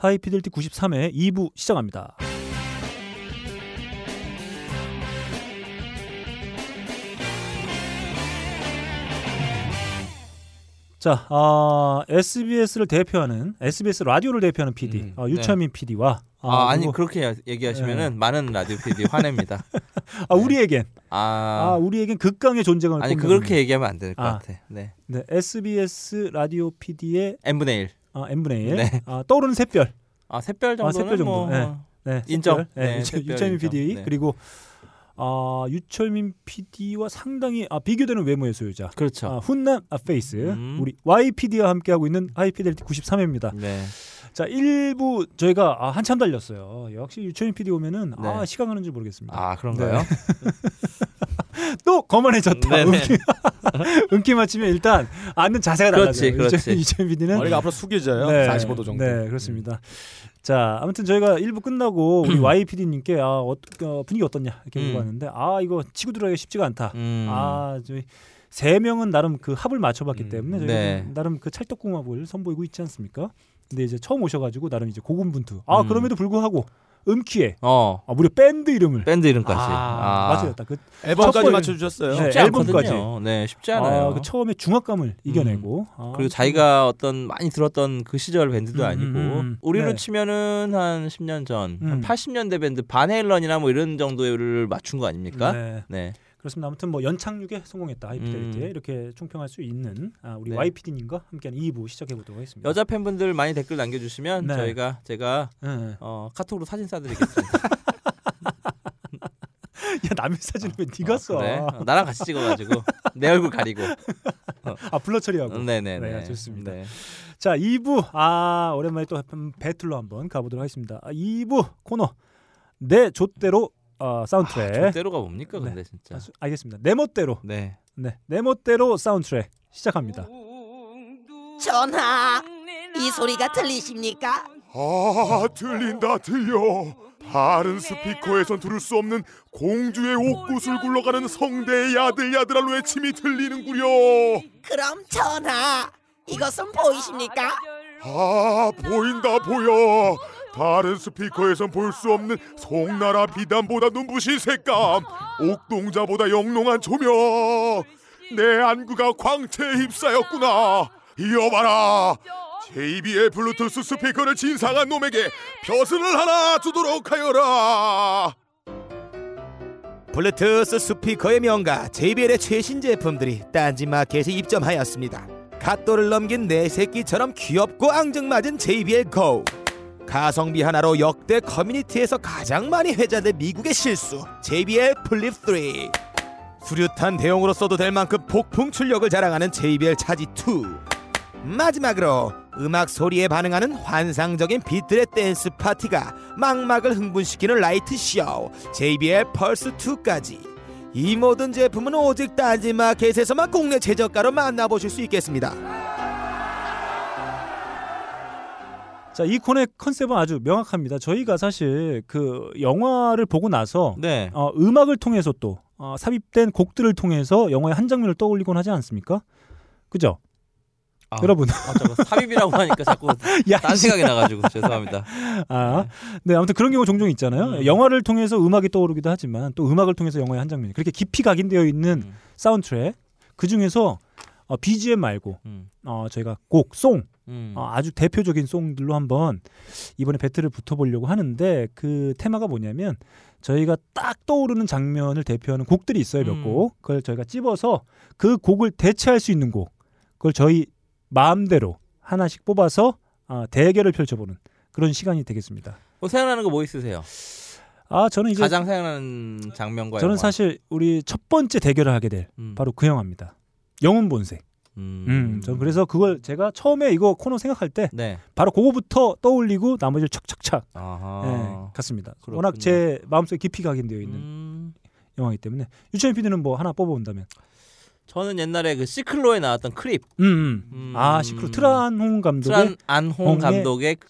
하이피델티 93회 2부 시작합니다. 자, 아, SBS를 대표하는 SBS 라디오를 대표하는 PD 음, 아, 유철민 PD와 아, 아니 그리고- 그렇게 얘기하시면은 많은 라디오 PD 화냅니다. 아, 우리에겐 아, 아, 우리에겐 극강의 존재감을 아니 그렇게 얘기하면 안 될것 아. 같아. 네. 네, SBS 라디오 PD의 n 분의 1. 아, n분의 1 네. 아, 떠오르는 새별 아, 샛별 정도는 샛별 정도. 뭐 네. 네, 인정. 샛별. 네, 네, 유철, 샛별 유철민. PD 네. 그리고 아, 유철민 PD와 상당히 아, 비교되는 외모의 소유자 그렇죠. 아, 훈남 아, face 음. 우리 YPD와 함께 하고 있는 하이피델리티 93회입니다. 네. 자 1부 저희가 아, 한참 달렸어요. 역시 유철민 PD 오면은 아 네. 시간 가는 줄 모르겠습니다. 아, 그런가요? 또 거만해졌다. 은기, 은기 맞추면 일단 앉는 자세가 그렇지, 달라져요. 그렇지. 유철민 PD는 머리가 앞으로 숙여져요. 네. 45도 정도. 네, 그렇습니다. 자, 아무튼 저희가 1부 끝나고 우리 YPD님께 아, 어, 어, 분위기 어떻냐 이렇게 음. 물어봤는데 아 이거 치고 들어가기 쉽지가 않다. 음. 아 저희 세 명은 나름 그 합을 맞춰봤기 음, 때문에 저희가 네. 좀 나름 그 찰떡궁합을 선보이고 있지 않습니까? 근데 이제 처음 오셔가지고 나름 이제 고군분투. 아 음. 그럼에도 불구하고 음키에 어. 아, 무려 밴드 이름을 밴드 이름까지. 아, 맞아요. 그 앨범까지 첫 맞춰 주셨어요. 네. 쉽지 앨범까지. 네, 쉽지 않아요. 아, 그 처음에 중압감을 이겨내고 아, 그리고 자기가 어떤 많이 들었던 그 시절 밴드도 음, 아니고 음, 음. 우리로 네. 치면은 한 10년 전, 음. 한 80년대 밴드 반헤일런이나 뭐 이런 정도를 맞춘 거 아닙니까? 네. 네. 그렇습니다. 아무튼 뭐 연착륙에 성공했다 하이피델리티에 음. 이렇게 총평할 수 있는 아, 우리 네. YPD님과 함께하는 2부 시작해 보도록 하겠습니다. 여자 팬분들 많이 댓글 남겨주시면 네. 저희가 제가 예, 예. 어, 카톡으로 사진 쏴드리겠습니다. 야 남의 사진을 왜 네가 어, 써? 그래? 어, 나랑 같이 찍어가지고 내 얼굴 가리고. 아 블러 처리하고. 네네네. 네, 좋습니다. 네. 자 2부 아 오랜만에 또 한- 배틀로 한번 가보도록 하겠습니다. 아, 2부 코너 내 좆대로 어, 사운드트랙. 아, 절대로가 뭡니까 네. 근데 진짜. 아, 수- 알겠습니다. 내 멋대로 네. 네, 내 멋대로 사운드트랙 시작합니다. 전하, 이 소리가 들리십니까? 아 들린다 들려 다른 스피커에선 들을 수 없는 공주의 옥구슬 굴러가는 성대의 야들야들한 외침이 들리는구려 그럼 전하, 이것은 보이십니까? 아 보인다 보여 다른 스피커에선 볼 수 없는 송나라 비단보다 눈부신 색감 옥동자보다 영롱한 조명 내 안구가 광채에 휩싸였구나 여봐라 JBL 블루투스 스피커를 진상한 놈에게 벼슬을 하나 주도록 하여라 블루투스 스피커의 명가 JBL의 최신 제품들이 딴지마켓에 입점하였습니다. 갓 돌을 넘긴 내 새끼처럼 귀엽고 앙증맞은 JBL Go. 가성비 하나로 역대 커뮤니티에서 가장 많이 회자된 미국의 실수 JBL 플립 3. 수류탄 대용으로 써도 될 만큼 폭풍 출력을 자랑하는 JBL 차지 2. 마지막으로 음악 소리에 반응하는 환상적인 빛들의 댄스 파티가 망막을 흥분시키는 라이트 쇼 JBL 펄스 2까지 이 모든 제품은 오직 딴지 마켓에서만 국내 최저가로 만나보실 수 있겠습니다. 자, 이 코너의 컨셉은 아주 명확합니다. 저희가 사실 그 영화를 보고 나서 네. 어, 음악을 통해서 또 어, 삽입된 곡들을 통해서 영화의 한 장면을 떠올리곤 하지 않습니까? 그죠? 아, 여러분. 아, 잠깐 삽입이라고 하니까 자꾸 야, 딴 생각이 나가지고 죄송합니다. 아, 네 아무튼 그런 경우 종종 있잖아요. 음. 영화를 통해서 음악이 떠오르기도 하지만 또 음악을 통해서 영화의 한 장면이 그렇게 깊이 각인되어 있는 음, 사운드트랙 그 중에서 어, BGM 말고 음, 어, 저희가 곡, 송 음. 어, 아주 대표적인 송들로 한번 이번에 배틀을 붙어보려고 하는데 그 테마가 뭐냐면 저희가 딱 떠오르는 장면을 대표하는 곡들이 있어요 몇 음. 곡. 그걸 저희가 찝어서 그 곡을 대체할 수 있는 곡 그걸 저희 마음대로 하나씩 뽑아서 아, 대결을 펼쳐보는 그런 시간이 되겠습니다. 뭐 생각나는 거 뭐 있으세요? 아 저는 이제 가장 생각나는 장면과 저는 영화. 사실 우리 첫 번째 대결을 하게 될 음. 바로 그 영화입니다. 영혼 본색. 음. 음, 전 그래서 그걸 제가 처음에 이거 코너 생각할 때 네. 바로 그거부터 떠올리고 나머지를 아하. 예, 갔습니다. 그렇군요. 워낙 제 마음속에 깊이 각인되어 있는 음. 영화이기 때문에 유철민 PD는 뭐 하나 뽑아본다면 저는 옛날에 그 시클로에 나왔던 Creep 음, 음. 음. 아 시클로 트란홍 감독의 트란 안홍 홍의- 감독의 그-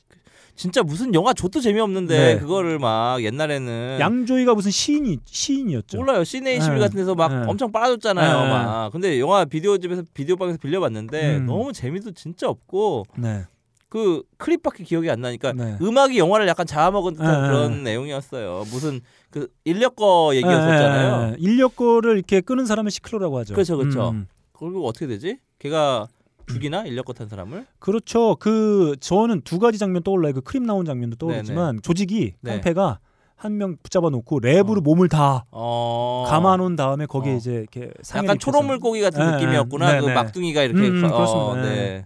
진짜 무슨 영화 좆도 재미없는데 네. 그거를 막 옛날에는 양조위가 무슨 시인이 시인이었죠. 몰라요 시빌 네. 같은 데서 막 네. 엄청 빨아줬잖아요 네. 막 근데 영화 비디오 집에서 비디오 방에서 빌려봤는데 음. 너무 재미도 진짜 없고 네. 그 Creep밖에 기억이 안 나니까 네. 음악이 영화를 약간 잡아먹은 듯한 네, 그런 내용이었어요. 무슨 그 인력 거 얘기였었잖아요. 예, 예, 예. 인력 거를 이렇게 끄는 사람을 시클로라고 하죠. 그렇죠, 그렇죠. 음. 그리고 어떻게 되지? 걔가 죽이나 인력 거 탄 사람을? 그렇죠. 그 저는 두 가지 장면 떠올라요. 그 크림 나온 장면도 떠오르지만 조직이 네. 깡패가 한 명 붙잡아 놓고 랩으로 어. 몸을 다 어. 감아 놓은 다음에 거기에 어. 이제 이렇게 약간. 초록 물고기 같은 네, 느낌이었구나. 네, 그 네. 막둥이가 이렇게 음, 어, 그렇습니다. 네.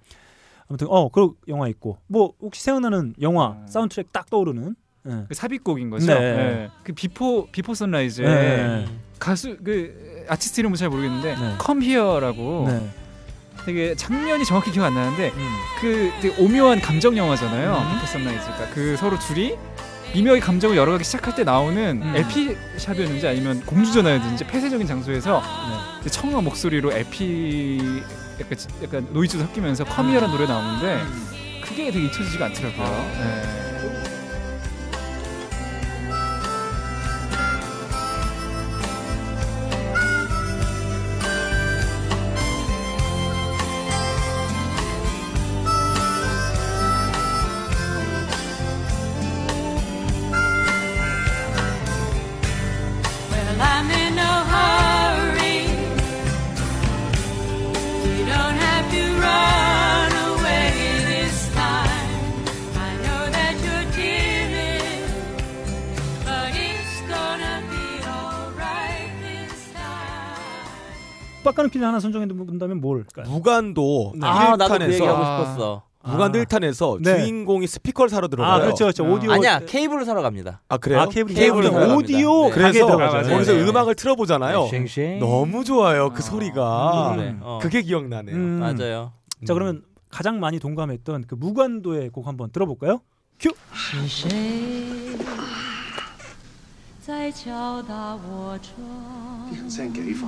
아무튼 어그 영화 있고 뭐 혹시 생각나는 영화 음. 사운드트랙 딱 떠오르는 예. 그 삽입곡인 거죠. 네. 네. 그 Before Before Sunrise에 네. 가수 그 아티스트 이름은 잘 모르겠는데 네. Come Here라고 네. 되게 장면이 정확히 기억 안 나는데 음. 그 되게 오묘한 감정 영화잖아요. 음. Before Sunrise가 그 서로 둘이 미묘하게 감정을 열어가기 시작할 때 나오는 음. LP shop이었는지 아니면 공중전화였는지 폐쇄적인 장소에서 네. 청아 목소리로 LP 약간, 지- 약간 노이즈 도 섞이면서 Come Here라는 노래 나오는데 음. 그게 되게 잊혀지지가 않더라고요. 네. Well, 빡가는 필 하나 선정해 본다면 뭘까요? 무간도 아, 나도 그 1탄에서 얘기하고 아. 싶었어. 무간도 아. 1탄에서 네. 주인공이 스피커를 사러 들어가요. 아 그렇죠 그렇죠 아. 오디오 아니야, 케이블을 사러 갑니다. 아, 그래요? 아 케이블 케이블을 케이블 사러 오디오 갑니다. 네. 가게 그래서 들어가죠. 맞아요. 거기서 네, 네. 음악을 틀어보잖아요. 쉥쉥. 너무 좋아요. 그 아. 소리가. 네, 어. 그게 기억나네요. 음. 맞아요. 자 그러면 가장 많이 동감했던 그 무관도의 곡 한번 들어볼까요? 큐. 是谁在敲打我窗？聲幾煩，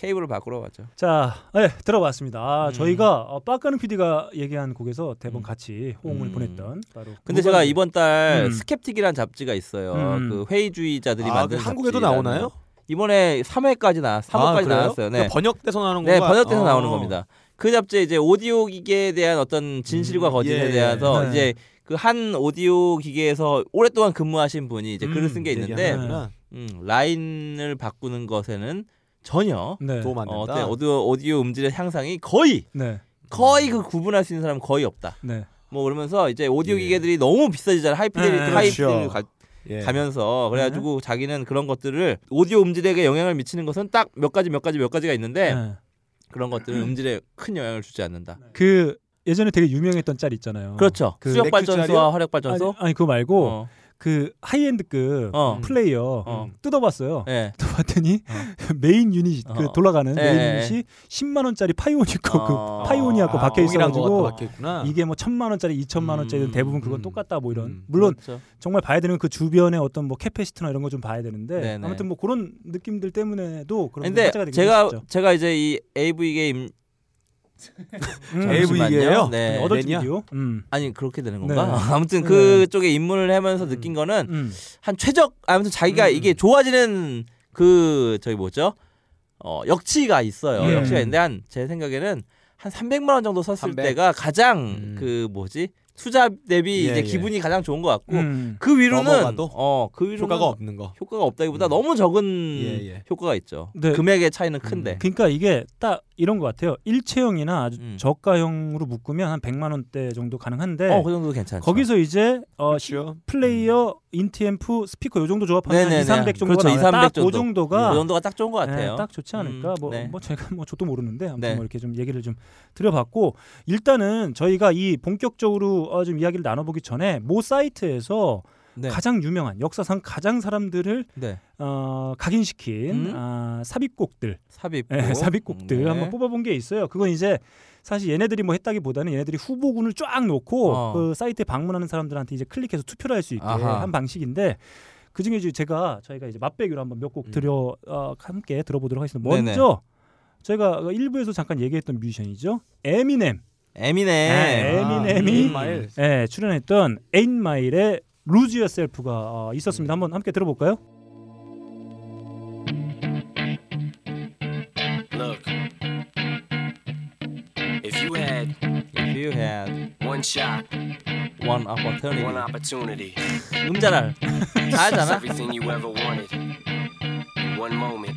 케이블을 바꾸러 가죠. 자, 네, 들어봤습니다. 아, 음. 저희가 어, 빠까는 PD가 얘기한 곡에서 대본 음. 같이 호응을 음. 보냈던 바로. 근데. 제가 이번 달 음. 스캡틱이라는 잡지가 있어요. 음. 그 회의주의자들이 아, 만든 그 한국에도. 나오나요? 이번에 3회까지 나 3회까지 아? 나왔어요. 네. 그러니까 번역돼서 나오는 네, 건가? 번역돼서 어. 나오는 겁니다. 그 잡지에 이제 오디오 기계에 대한 어떤 진실과 음, 거짓에 예, 예. 대해서 네. 이제 그 한 오디오 기계에서 오랫동안 근무하신 분이 이제 글을 쓴 게 있는데. 음, 라인을 바꾸는 것에는 전혀 네. 도움 안 어, 된다. 어때 오디오 오디오 음질의 향상이 거의 네. 거의 그 구분할 수 있는 사람은 거의 없다. 네. 뭐 그러면서 이제 오디오 예. 기계들이 너무 비싸지잖아요. 하이피델리티 네, 하이피델 그렇죠. 가, 예. 가면서 그래가지고 자기는 그런 것들을 오디오 음질에게 영향을 미치는 것은 딱 몇 가지 몇 가지 몇 가지가 있는데 네. 그런 것들은 음질에 큰 영향을 주지 않는다. 그 예전에 되게 유명했던 짤 있잖아요. 그렇죠. 그 수력? 발전소와 화력 발전소. 아니, 아니 그거 말고 어. 그 high-end급 어. 플레이어 어. 뜯어봤어요. 예. 뜯어봤더니 메인 유닛 그 어. 돌아가는 예, 메인 예. 유닛이 10만 원짜리 파이오닉 거 어. 그 파이오니아 거 아, 박혀 동일한 거가 또 있어가지고 박혀 있구나. 이게 뭐 천만 원짜리, 이천만 원짜리 음, 대부분 그건 음, 똑같다 뭐 이런 음. 물론 그렇죠. 정말 봐야 되는 그 주변의 어떤 뭐 capacity나 이런 거 좀 봐야 되는데 네네. 아무튼 뭐 그런 느낌들 때문에도 그런 근데 제가 했었죠. 제가 이제 이 AV 게임 음. AV 잠시만요. 예요? 네. adult 매니아? 비디오. 음. 아니 그렇게 되는 네. 건가? 아무튼 네. 그쪽에 입문을 하면서 느낀 거는 음. 한 최적 아무튼 자기가 음. 이게 좋아지는 그 저기 뭐죠? 어 역치가 있어요. 예. 역치가 있는데 한 제 생각에는 한 300만 원 정도 썼을 300? 때가 가장 음. 그 뭐지? 투자 대비 예, 이제 예. 기분이 가장 좋은 것 같고 음. 그 위로는 어그 위로는 효과가 없는 거. 효과가 없다기보다 음. 너무 적은 예, 예. 효과가 있죠. 네. 금액의 차이는 큰데. 그러니까 이게 딱 이런 것 같아요. 일체형이나 아주 음. 저가형으로 묶으면 한 100만 원대 정도 가능한데 어, 그 정도 괜찮죠. 거기서 이제 어, 그렇죠. 플레이어, 인티앰프, 스피커 요 정도 조합하면 네네네. 2, 300 정도가 그렇죠. 2, 나와요. 300 딱그 정도. 정도가 그 정도가 딱 좋은 것 같아요. 네, 딱 좋지 않을까. 음, 뭐, 네. 뭐 제가 뭐 저도 모르는데 아무튼 네. 뭐 이렇게 좀 얘기를 좀 드려봤고 일단은 저희가 이 본격적으로 어, 좀 이야기를 나눠보기 전에 모 사이트에서 네. 가장 유명한 역사상 가장 사람들을 네. 어, 각인시킨 음. 아, 삽입곡들, 삽입. 예, 삽입곡들 네. 한번 뽑아본 게 있어요. 그건 이제 사실 얘네들이 뭐 했다기보다는 얘네들이 후보군을 쫙 놓고 어. 그 사이트에 방문하는 사람들한테 이제 클릭해서 투표를 할 수 있게 아하. 한 방식인데 그 중에 이제 제가 저희가 이제 맛배기로 한번 몇 곡 들여 어, 함께 들어보도록 하겠습니다. 음. 네네. 먼저 저희가 일부에서 잠깐 얘기했던 뮤지션이죠. 에미넴. 에미넴. 네, 에미넴이 마일. 예, 출연했던 에인 마일의 루즈 유어셀프가 어, 있었습니다. 한번 함께 들어볼까요? Look, if you had If you had one shot, one opportunity. one opportunity, 음자랄. 다 하잖아. everything you ever wanted one moment,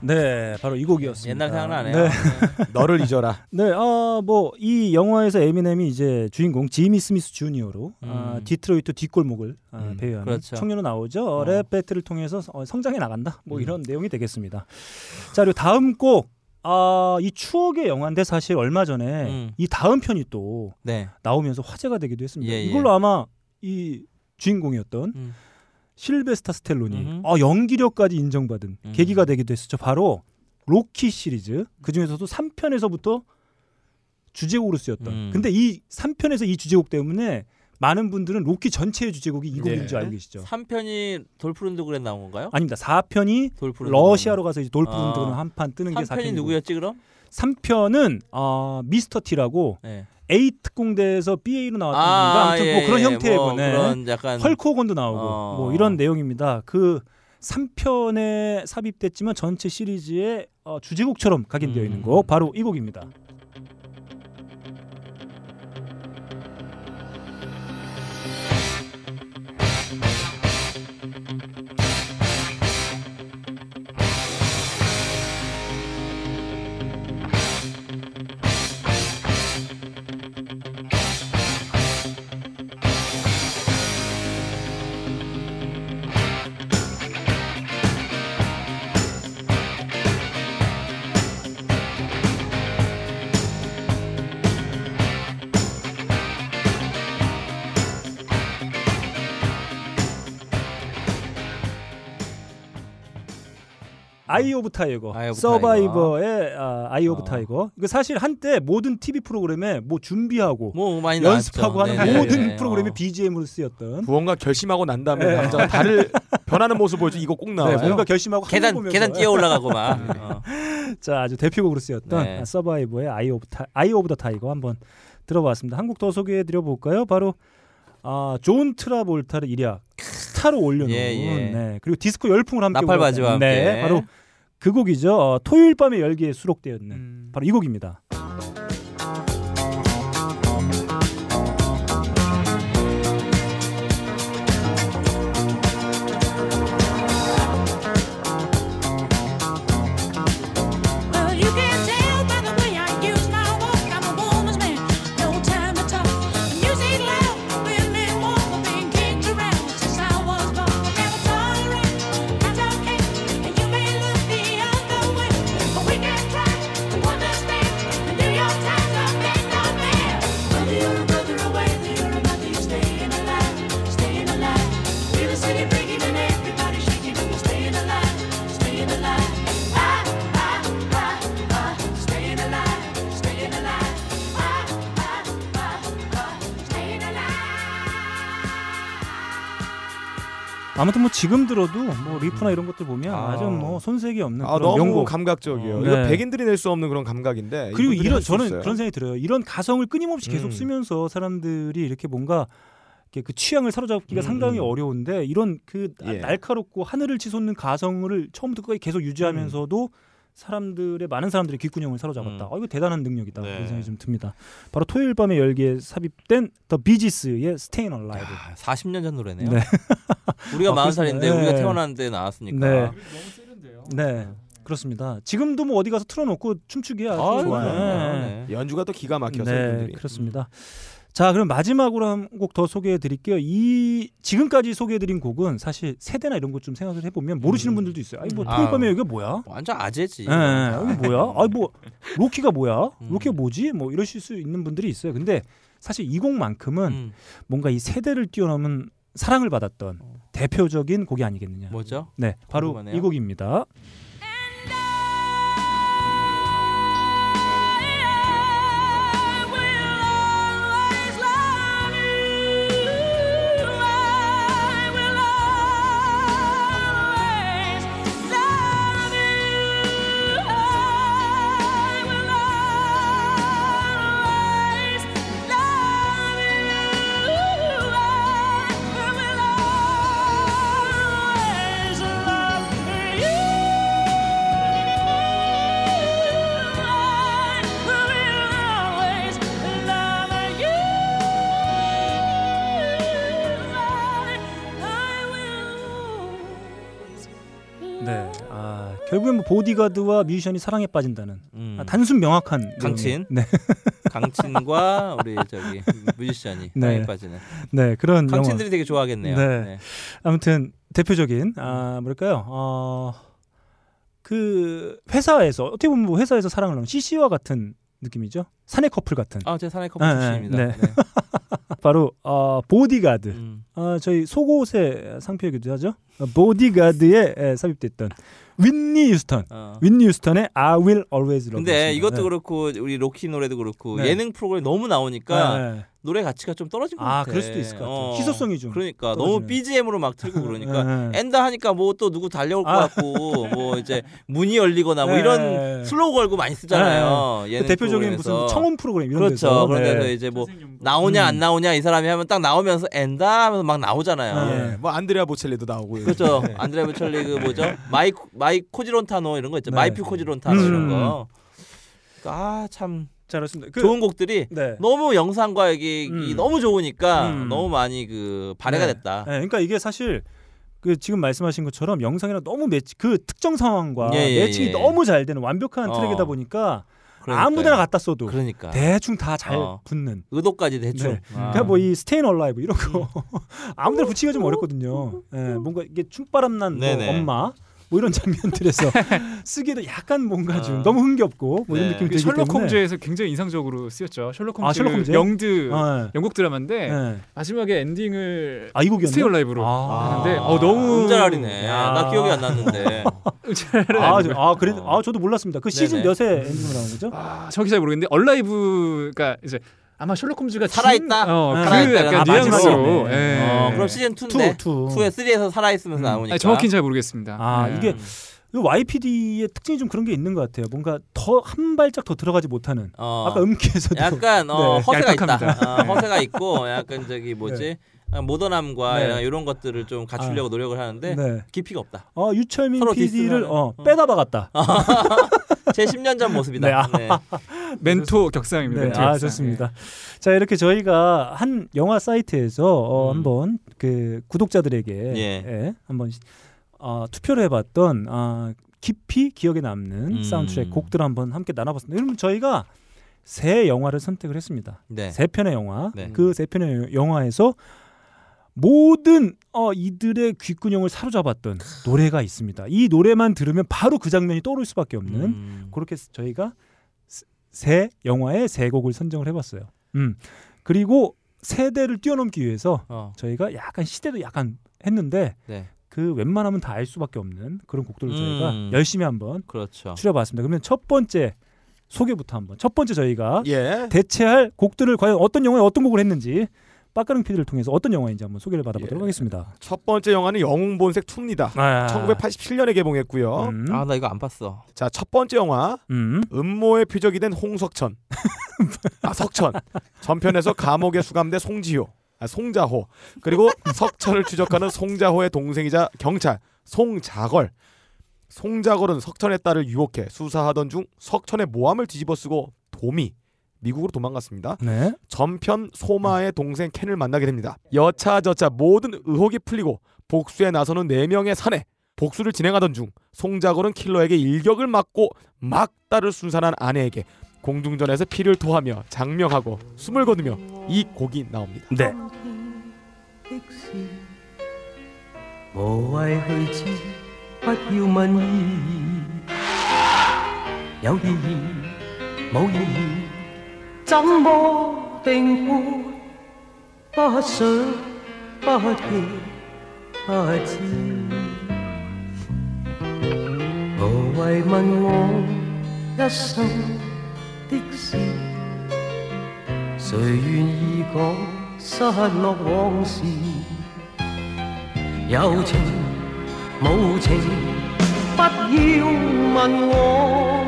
네, 바로 이 곡이었습니다. 옛날 생각나네요. 네. 너를 잊어라. 네, 아, 뭐, 이 영화에서 에미넴이 이제 주인공 지미 스미스 주니어로 아, 음. 디트로이트 뒷골목을 아, 음, 배회하는 그렇죠. 청년으로 나오죠. 어. 랩 battle을 통해서 어, 성장해 나간다. 뭐 음. 이런 내용이 되겠습니다. 자, 그리고 다음 곡. 아, 이 추억의 영화인데 사실 얼마 전에 음. 이 다음 편이 또 네. 나오면서 화제가 되기도 했습니다. 예, 예. 이걸로 아마 이 주인공이었던 음. 실베스타 스텔론이 음흠. 어, 연기력까지 인정받은 음. 계기가 되기도 했었죠. 바로 로키 시리즈 그 중에서도 3편에서부터 주제곡으로 쓰였던. 음. 근데 이 3편에서 이 주제곡 때문에 많은 분들은 로키 전체의 주제곡이 이 곡인 네. 줄 알고 계시죠. 3편이 돌프 룬드그렌 나온 건가요? 아닙니다. 4편이 돌프룬드. 러시아로 가서 이제 돌프룬드로 아. 한판 뜨는 게 3편이 4편이고 누구였지 그럼? 3편은 어, 미스터 T라고 네. A 특공대에서 BA로 나왔던 분인가 아무튼 뭐 예, 그런 예. 형태의 뭐 분에 그런 약간 헐크 호건도 나오고 어. 뭐 이런 내용입니다. 그 3편에 삽입됐지만 전체 시리즈의 어, 주제곡처럼 각인되어 있는 음. 곡 바로 이 곡입니다. Eye of Tiger, Eye of 서바이버의 아, Eye of 어. Tiger. 이거 사실 한때 모든 TV 프로그램에 뭐 준비하고 뭐 많이 연습하고 나왔죠. 하는 네네. 모든 네. 프로그램에 어. BGM으로 쓰였던 무언가 결심하고 난 다음에 네. 남자가 달을 변하는 모습 보여줘 이거 꼭 네, 나와요. 뭔가 결심하고 계단 보면서 계단 뛰어 올라가고 막. 어. 자 아주 대표곡으로 쓰였던 네. 아, 서바이버의 Eye of 타 Eye of the Tiger 한번 들어봤습니다. 한곡더 소개해 드려 볼까요? 바로 아, 존 트라볼타를 일약 스타로 올려놓은 예, 예. 네. 그리고 디스코 열풍을 함께 나팔바지와 불었던, 네, 함께. 바로 그 곡이죠. 어, 토요일 밤의 열기에 수록되어 있는 음. 바로 이 곡입니다. 아무튼 뭐 지금 들어도 뭐 리프나 이런 것들 보면 아. 아. 주뭐 손색이 없는 아, 그런 너무. 감각적이에요. 네. 이거 백인들이 낼 수 없는 그런 감각인데 그리고 이런 저는 있어요. 그런 생각이 들어요. 이런 가성을 끊임없이 계속 음. 쓰면서 사람들이 이렇게 뭔가 이렇게 그 취향을 사로잡기가 음, 상당히 음. 어려운데 이런 그 나- 예. 날카롭고 하늘을 치솟는 가성을 처음부터 끝까지 계속 유지하면서도 사람들의 많은 사람들의 귓구녕을 사로잡았다. 음. 어, 이거 대단한 능력이다. 네. 그런 생각이 좀 듭니다. 바로 토요일 밤의 열기에 삽입된 더 비지스의 Stayin' Alive. 야, 40년 전 노래네요. 네. 우리가 아, 마흔 그렇습니다. 살인데 네. 우리가 태어났는데 나왔으니까. 네. 너무 세련돼요. 네. 그렇습니다. 지금도 뭐 어디 가서 틀어놓고 춤추기 아주 아, 좋아요. 네. 네. 연주가 또 기가 막혀서 네. 그렇습니다. 자, 그럼 마지막으로 한 곡 더 소개해 드릴게요. 이 지금까지 소개해 드린 곡은 사실 세대나 이런 것 좀 생각을 해 보면 모르시는 음. 분들도 있어요. 아니 뭐 아. 토요일 밤에 이게 뭐야? 완전 아재지. 예, 예, 이게 뭐야? 아니 뭐 로키가 뭐야? 음. 로키가 뭐지? 뭐 이러실 수 있는 분들이 있어요. 근데 사실 이 곡만큼은 음, 뭔가 이 세대를 뛰어넘은 사랑을 받았던 대표적인 곡이 아니겠느냐. 뭐죠? 네, 바로 궁금하네요. 이 곡입니다. 보디가드와 뮤지션이 사랑에 빠진다는 음. 아, 단순 명확한 강친. 네, 강친과 우리 저기 뮤지션이 네. 사랑에 빠지는. 네 그런 영화. 강친들이 되게 좋아하겠네요. 네. 네. 아무튼 대표적인 아 뭐랄까요? 어 그 회사에서 어떻게 보면 뭐 회사에서 사랑을 나눈 CC와 같은 느낌이죠. 사내 커플 같은. 아, 제 사나이 커플 네, 출신입니다. 네. 네. 바로 어 보디가드. 음. 아 저희 속옷의 상표이기도 하죠. 어, 보디가드에 에, 삽입됐던 휘트니 휴스턴. 어. 휘트니 휴스턴의 I Will Always Love. 근데. 이것도 그렇고 우리 로키 노래도 그렇고 네. 예능 프로그램 너무 나오니까 네, 네. 노래 가치가 좀 떨어진 것 아 같아. 그럴 수도 있을 것 같아요. 어. 희소성이 좀. 그러니까 떨어지는. 너무 BGM으로 막 틀고 그러니까 네, 네. And I 하니까 뭐 또 누구 달려올 것 아. 같고 뭐 이제 문이 열리거나 뭐 네. 이런 slow 걸고 많이 쓰잖아요. 그 대표적인 프로그램에서. 무슨 청혼 프로그램 이런 그렇죠. 데서. 그런 데서 네. 이제 뭐 나오냐 안 음. 나오냐 이 사람이 하면 딱 나오면서 And I 하면서 막 나오잖아요. 네. 예, 뭐 안드레아 보첼리도 나오고 그렇죠. 네. 안드레 보첼리 그 뭐죠? 마이 마이 코지론타노 이런 거 있죠. 네. Mai più così lontano 음. 이런 거. 아 참 자 그렇습니다. 그, 좋은 곡들이 네. 너무 영상과 이게 음. 너무 좋으니까 음. 너무 많이 그 발해가 네. 됐다. 네, 그러니까 이게 사실 그 지금 말씀하신 것처럼 영상이랑 너무 매치 그 특정 상황과 예, 예, matching이 예. 너무 잘 되는 완벽한 어. 트랙이다 보니까 그러니까요. 아무데나 갖다 써도 그러니까 대충 다잘 어. 붙는. 의도까지 대충. 네. 아. 그러니까 뭐 이 Stayin' Alive 이런 거 아무데나 붙이기가 좀 어렵거든요. 예, 뭔가 이게 춤바람 난 뭐. 엄마 뭐 이런 장면들에서 쓰기에도 약간 뭔가 좀 어. 너무 흥겹고 뭐 이런 네. 느낌이 그 들기 셜록 때문에 홈즈에서 굉장히 인상적으로 쓰였죠. 셜록 홈즈, 아, 셜록 홈즈? 영드 아, 영국 드라마인데 예. 마지막에 ending을 아, 이 곡이었나요? Stayin' Alive로 아. 하는데 어 너무 음자랄이네. 야. 나 기억이 안 났는데. 아. 저, 아 그래 어. 아 저도 몰랐습니다. 그 시즌. 몇에 ending으로 나온 거죠? 아, 정확히 잘 모르겠는데 Alive가 이제 아마 셜록 홈즈가 살아있다? 진- 어, 아, 그 살아있다가 약간 아, 뉘앙스로. 마지막이네. 예. 어, 그럼 시즌 2인데 two, two. 2에 3에서 살아 있으면서 음. 나오니까. 아니, 정확히는 잘 모르겠습니다. 아, 예. 이게 그 YPD의 특징이 좀 그런 게 있는 것 같아요. 뭔가 더 한 발짝 더 들어가지 못하는. 어, 아까 음키에서도 약간 어, 네, 허세가 있다. 얄팍합니다. 어, 허세가 있고 약간 저기 뭐지? 아, 모던함과 네. 이런 것들을 좀 갖추려고 노력을 하는데 네. 깊이가 없다. 어 유철민 PD를 어. 빼다 박았다. 제 10년 전 모습이다. 네, 아. 네. 멘토 격상입니다. 네, 멘토 아 격상. 좋습니다. 자 이렇게 저희가 한 영화 사이트에서 어, 음. 한번 그 구독자들에게 예. 예, 한번 어, 투표를 해봤던 아, 깊이 기억에 남는 음. 사운드트랙 곡들 을 한번 함께 나눠봤습니다. 여러분 저희가 세 영화를 선택을 했습니다. 네. 세 편의 영화. 네. 그세 편의 영화에서 모든 어, 이들의 귓구녕을 사로잡았던 노래가 있습니다. 이 노래만 들으면 바로 그 장면이 떠오를 수밖에 없는 음. 그렇게 스- 저희가 스- 세 영화의 세 곡을 선정을 해봤어요. 음 그리고 세대를 뛰어넘기 위해서 어. 저희가 약간 시대도 약간 했는데 네. 그 웬만하면 다 알 수밖에 없는 그런 곡들을 저희가 음. 열심히 한번 그렇죠. 추려봤습니다. 그러면 첫 번째 소개부터 한번 첫 번째 저희가 예. 대체할 곡들을 과연 어떤 영화에 어떤 곡을 했는지 빠까릉 PD를 통해서 어떤 영화인지 한번 소개를 받아보도록 예. 하겠습니다. 첫 번째 영화는 영웅본색 2입니다. 아, 1987년에 개봉했고요. 음, 아, 나 이거 안 봤어. 자, 첫 번째 영화 음. 음모의 표적이 된 홍석천. 아, 석천. 전편에서 감옥에 수감된 송지효. 아, 송자호. 그리고 석천을 추적하는 송자호의 동생이자 경찰 송자걸. 송자걸은 석천의 딸을 유혹해 수사하던 중 석천의 모함을 뒤집어쓰고 도미 미국으로 도망갔습니다. 네. 전편 소마의 동생 켄을 만나게 됩니다. 여차저차 모든 의혹이 풀리고 복수에 나서는 네 명의 사내. 복수를 진행하던 중 송자걸은 킬러에게 일격을 맞고 막 딸을 순산한 아내에게 공중전에서 피를 토하며 장명하고 숨을 거두며 이 곡이 나옵니다. 네. 怎麼定会？不想，不聽，不知。無謂問我一生的事，誰願意講失落往事？有情無情，不要問我，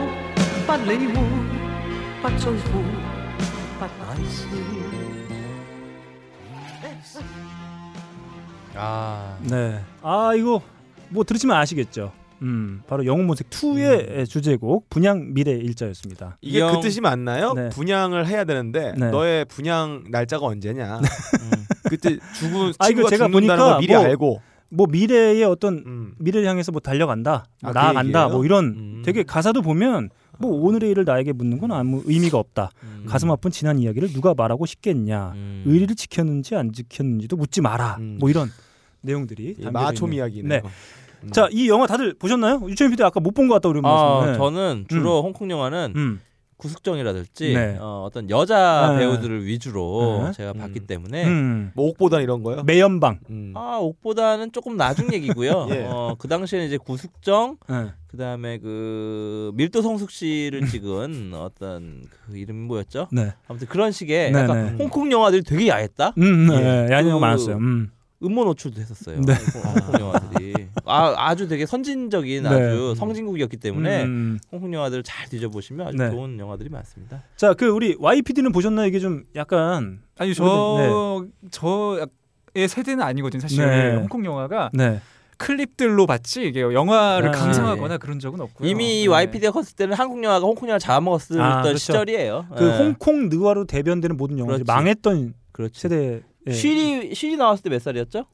不理會，不追悔， 아. 네. 아 이거 뭐 들으시면 아시겠죠. 음, 바로 영웅 모색 2의 주제곡 분양 미래 일자였습니다. 이게 영- 그 뜻이 맞나요? 네. 분양을 해야 되는데 네. 너의 분양 날짜가 언제냐? 그때 죽은 아, 이거 친구가 제가 죽는다는 보니까 걸 미리 뭐 알고 뭐 미래의 어떤 음. 미래를 향해서 뭐 달려간다, 뭐 아, 그 나아간다, 얘기예요? 뭐 이런 음. 되게 가사도 보면 뭐 오늘의 일을 나에게 묻는 건 아무 의미가 없다. 음. 가슴 아픈 지난 이야기를 누가 말하고 싶겠냐. 음. 의리를 지켰는지 안 지켰는지도 묻지 마라. 음. 뭐 이런 내용들이 있는. 이야기네. 네. 자, 이 영화 다들 보셨나요? 유채민 PD 아까 못 본 것 같다 그러면 아. 저는 주로 홍콩 영화는 음. 구숙정이라든지 네. 어, 어떤 여자 네. 배우들을 위주로 네. 제가 봤기 음. 때문에 음. 뭐 옥보단 이런 거요? 매연방. 음. 아 옥보다는 조금 나중 얘기고요. 예. 어, 그 당시에는 이제 구숙정 네. 그다음에 그 밀도 성숙 씨를 찍은 어떤 그 이름이 뭐였죠? 네. 아무튼 그런 식의 네, 약간 네. 홍콩 영화들이 되게 야했다. 음, 네. 예. 야한 영화 그- 많았어요. 음. 음모 노출도 했었어요. 네. 홍콩, 아 아주 되게 선진적인 네. 아주 성진국이었기 때문에 음. 홍콩 영화들을 잘 뒤져보시면 아주 네. 좋은 영화들이 많습니다. 자, 그 우리 YPD는 보셨나요? 이게 좀 약간 아니 네. 저 저의 세대는 아니거든요. 사실 네. 홍콩 영화가 네. 클립들로 봤지 이게 영화를 아, 감상하거나 그런 적은 없고요. 이미 네. YPD가 컸을 때는 한국 영화가 홍콩 영화 잡아먹었을 아, 그렇죠. 시절이에요. 그 예. 홍콩 느와로 대변되는 모든 영화들이 그렇지. 망했던 그렇지. 세대 예. 쉬리 쉬리 나왔을 때 몇 살이었죠?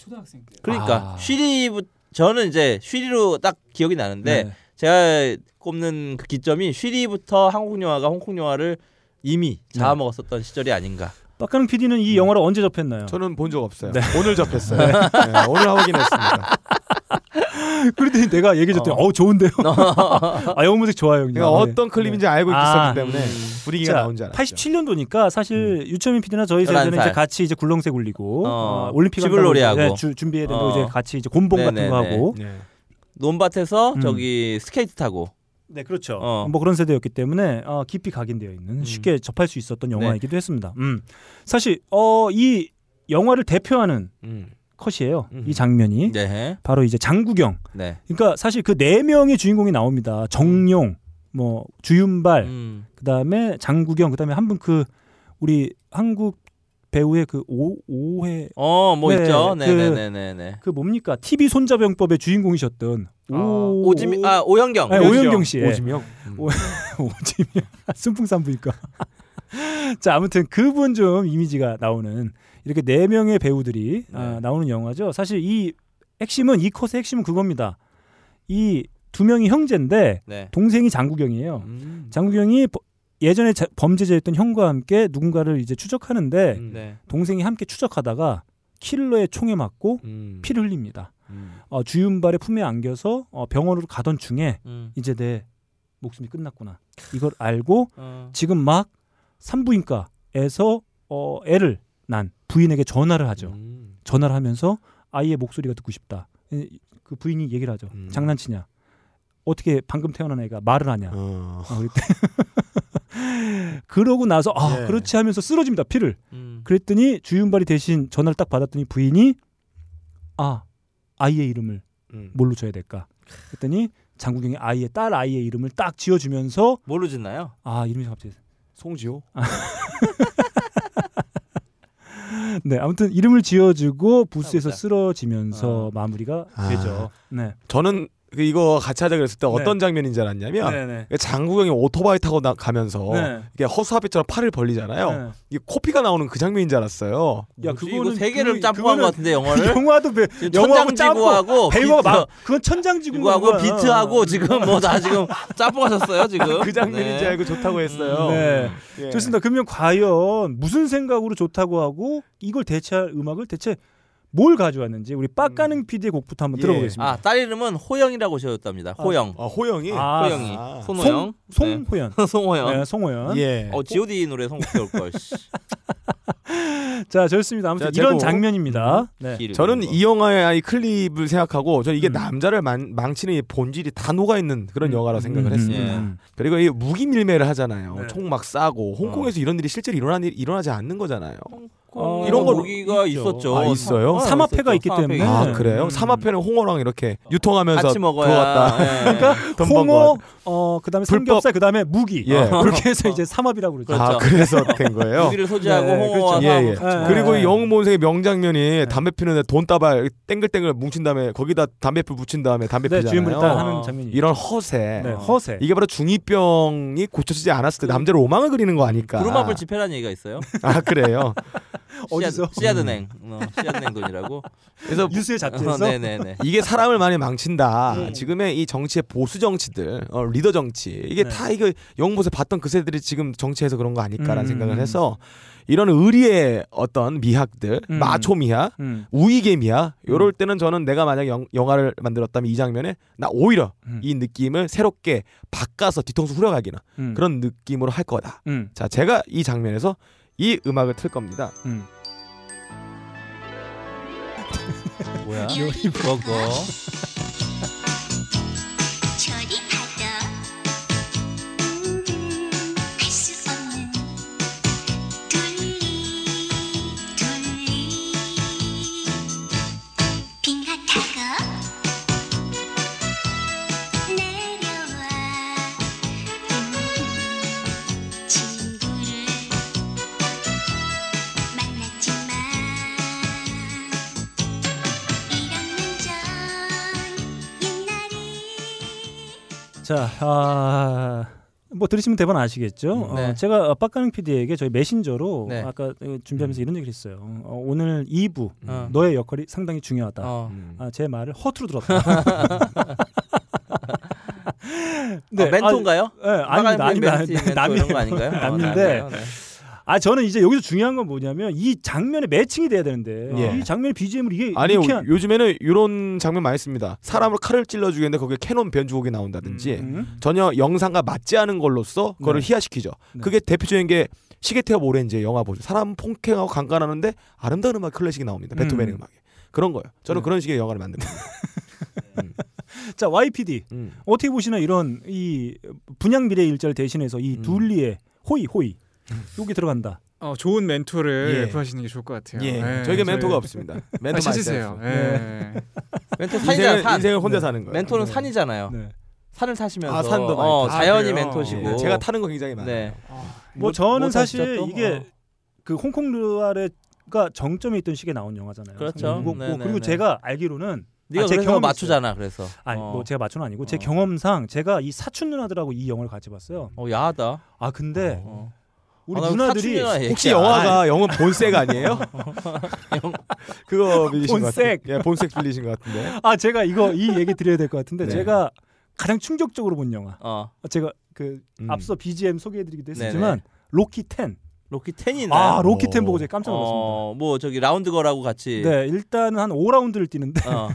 초등학생 때. 그러니까 아. 쉬리부 저는 이제 쉬리로 딱 기억이 나는데 네. 제가 꼽는 그 기점이 쉬리부터 한국 영화가 홍콩 영화를 이미 네. 잡아먹었었던 시절이 아닌가. 빡가능 PD는 이 영화를 언제 접했나요? 저는 본 적 없어요. 네. 오늘 접했어요. 네, 오늘 확인했습니다. 그랬더니 내가 얘기해 줬더니 어, 좋은데요. 아 영웅본색 좋아요. 그냥. 내가 어떤 클립인지 알고 아. 있었기 때문에 음. 분위기가 자, 나온 줄 알았죠. 87년도니까 사실 유철민 PD나 저희 세대는 11살. 이제 같이 이제 굴렁쇠 굴리고 어, 어, 올림픽 집을 한다고 놀이하고. 이제, 네, 주, 준비해야 된다고 어. 이제 같이 이제 곤봉 같은 거 네네네. 하고 네. 논밭에서 음. 저기 스케이트 타고. 네 그렇죠. 어. 뭐 그런 세대였기 때문에 어, 깊이 각인되어 있는 쉽게 접할 수 있었던 영화이기도 했습니다. 음. 사실 어, 이 영화를 대표하는 음. 컷이에요. 음. 이 장면이 네. 바로 이제 장구경. 네. 그러니까 사실 그 네 명의 주인공이 나옵니다. 정용, 뭐 주윤발, 음. 그다음에 장구경, 그다음에 한 분 그 우리 한국 배우의 그 오, 오해 어, 뭐 네, 있죠. 그- 네, 네, 네, 네, 네. 그 뭡니까 TV 손자병법의 주인공이셨던 아, 오, 오지미 아, 오영경. 네, 오영경 씨. 오지명. 오지명 순풍산부인과. 자 아무튼 그분 좀 이미지가 나오는 이렇게 네 명의 배우들이 아, 네. 나오는 영화죠. 사실 이 핵심은 이 컷의 핵심은 그겁니다. 이 두 명이 형제인데 네. 동생이 장구경이에요. 음. 장구경이 버- 예전에 자- 범죄자였던 형과 함께 누군가를 이제 추적하는데 음. 네. 동생이 함께 추적하다가 킬러의 총에 맞고 음. 피를 흘립니다. 음. 어, 주윤발의 품에 안겨서 어, 병원으로 가던 중에 음. 이제 내 목숨이 끝났구나. 이걸 알고 어. 지금 막 산부인과에서 어, 애를 난 부인에게 전화를 하죠. 음. 전화를 하면서 아이의 목소리가 듣고 싶다. 에, 그 부인이 얘기를 하죠. 음. 장난치냐? 어떻게 방금 태어난 애가 말을 하냐? 어. 어. 그러고 나서 아 예. 그렇지 하면서 쓰러집니다 피를. 음. 그랬더니 주윤발이 대신 전화를 딱 받았더니 부인이 아 아이의 이름을 음. 뭘로 줘야 될까? 그랬더니 장국영이 아이의 딸 아이의 이름을 딱 지어주면서 뭘로 짓나요? 아 이름이 갑자기 송지호. 네 아무튼 이름을 지어주고 부스에서 해보자. 쓰러지면서 어. 마무리가 아. 되죠. 네. 저는 그 이거 같이 하자 그랬을 때 어떤 네. 장면인 줄 알았냐면 네네. 장국영이 오토바이 타고 나, 가면서 네. 이게 허수아비처럼 팔을 벌리잖아요. 네. 이게 코피가 나오는 그 장면인 줄 알았어요. 야 뭐지? 그거는 세 개를 그- 짬뽕한 것 같은데 영화를 영화도 배, 영화하고 천장지구하고 배우가 막 그건 천장지구 하고 비트하고 지금 뭐 다 지금 짬뽕하셨어요 지금. 그 장면인 네. 줄 알고 좋다고 했어요. 네. 예. 좋습니다. 그러면 과연 무슨 생각으로 좋다고 하고 이걸 대체할 음악을 대체 뭘 가져왔는지 우리 빡가능 PD의 곡부터 한번 예. 들어보겠습니다. 아 딸 이름은 호영이라고 지었답니다. 호영. 아, 호영이 아, 호영이. 아. 손호영. 송호연. 네. 송호영. 네, 송호연. 예. 어 G.O.D 노래 선곡 배울 걸. 씨. 자, 좋습니다. 아무튼 자, 이런. 장면입니다. 네. 길 저는. 이 영화의 이 클립을 생각하고 저는 이게 음. 남자를 망, 망치는 이 본질이 다 녹아 있는 그런 음, 영화라고 생각을 음, 했습니다. 예. 음. 그리고 이 무기 밀매를 하잖아요. 네. 총막 쏴고 홍콩에서 이런 일이 실제로 일어나 일어나지 않는 거잖아요. 어, 이런 거 무기가 있죠. 있었죠. 아, 있어요? 어, 삼합회가 있었죠. 있기 때문에. 삼합회가 아 네. 그래요? 음. 삼합회는 홍어랑 이렇게 유통하면서 같이 먹어야. 예. 그러니까 돈번 홍어, 거. 어 그다음에 불법. 삼겹살, 그다음에 무기. 예. 어, 그렇게 해서 이제 삼합이라고 그러죠. 아 그렇죠. 그래서 된 거예요. 무기를 소지하고 네, 홍어와 그렇죠. 예, 예. 그리고 네. 이 영웅본색의 명장면이 담배 피는데 돈다발 땡글땡글 뭉친 다음에 거기다 담배불 붙인 다음에 담배 네, 피잖아요. 주인분이 딱 어. 하는 장면이. 이런 허세. 네, 허세. 이게 바로 중이병이 고쳐지지 않았을 때 남자를 오망을 그리는 거 아닐까. 구름압을 집회라는 얘기가 있어요. 아 그래요. 어디서? 씨앗은행, 어, 씨앗은행 돈이라고. 그래서 뉴스의 잡지에서. 어, 네네네. 이게 사람을 많이 망친다. 음. 지금의 이 정치의 보수 정치들, 어, 리더 정치 이게 네. 다 이거 영웅보세 봤던 그새들이 지금 정치에서 그런 거 아닐까라는 음. 생각을 해서 이런 의리의 어떤 미학들, 음. 마초 미학, 음. 우익의 미학, 요럴 때는 저는 내가 만약 영, 영화를 만들었다면 이 장면에 나 오히려 음. 이 느낌을 새롭게 바꿔서 뒤통수 후려가기는 음. 그런 느낌으로 할 거다. 음. 자, 제가 이 장면에서 이 음악을 틀 겁니다. 음. 뭐야? 버거. 자, 아, 뭐 들으시면 대본 아시겠죠? 네. 어, 제가 빡가능 PD에게 저희 메신저로 네. 아까 어, 준비하면서 이런 얘기를 했어요. 어, 오늘 2부 어. 너의 역할이 상당히 중요하다. 어. 음. 아, 제 말을 허투루 들었다. 네, 아, 멘토인가요? 아, 네, 아닙니다. 아닙니다. 멘티, 멘토 남이 이런 거 아닌가요? 어, 남인데 남이에요? 네. 아 저는 이제 여기서 중요한 건 뭐냐면 이 장면에 매칭이 돼야 되는데 예. 이 장면의 BGM을 이게 아니 이렇게 한- 요즘에는 이런 장면 많이 씁니다. 사람을 칼을 찔러 주겠는데 거기에 캐논 변주곡이 나온다든지 음. 전혀 영상과 맞지 않은 걸로써 그거를 네. 희화시키죠. 네. 그게 대표적인 게 시계태엽 오렌지 영화 보죠. 사람 폭행하고 강간하는데 아름다운 음악 클래식이 나옵니다. 베토벤의 음. 음. 악에 그런 거예요. 저는 네. 그런 식의 영화를 만듭니다. 자 YPD 음. 어떻게 보시나 이런 이 분양 미래 일자를 대신해서 이 음. 둘리의 호의 호의 여기 들어간다. 어, 좋은 멘토를 예. 구하시는 게 좋을 것 같아요. 예, 예, 저에게 저희- 멘토가 없습니다. 멘토 아, 찾으세요. 예. 멘토 산이잖아. 인생을, 산. 인생을 혼자 네. 사는 거예요. 멘토는 네. 산이잖아요. 네. 산을 타시면서 아, 산도 많이 어. 자연이 아? 멘토시고. 예, 제가 타는 거 굉장히 많아요. 네. 뭐 저는 뭐 사실 타시죠, 또? 이게 어. 그 홍콩 르아레가 정점에 있던 시기에 나온 영화잖아요. 그렇죠. 그리고, 네, 네, 그리고 네. 제가 알기로는 네가 아, 제 경험이 맞추잖아. 그래서. 아니 어. 뭐 제가 맞춰는 아니고 제 어. 경험상 제가 이 사촌 누나들하고 이 영화를 같이 봤어요. 어 야하다. 아 근데 어. 우리 아, 나 누나들이. 혹시 영화가 영웅 본색 아니에요? 그거 빌리신 것 본색. 예, 본색 빌리신 것 같은데. 아 제가 이거 이 얘기 드려야 될 것 같은데 네. 제가 가장 충격적으로 본 영화. 어. 제가 그 음. 앞서 BGM 소개해드리기도. 했었지만 로키 10. 로키 10이나. 아 로키 10 오. 보고 제가 깜짝 놀랐습니다. 어, 뭐 저기 라운드 걸하고 같이. 네 일단은 한 5라운드를 뛰는데 어.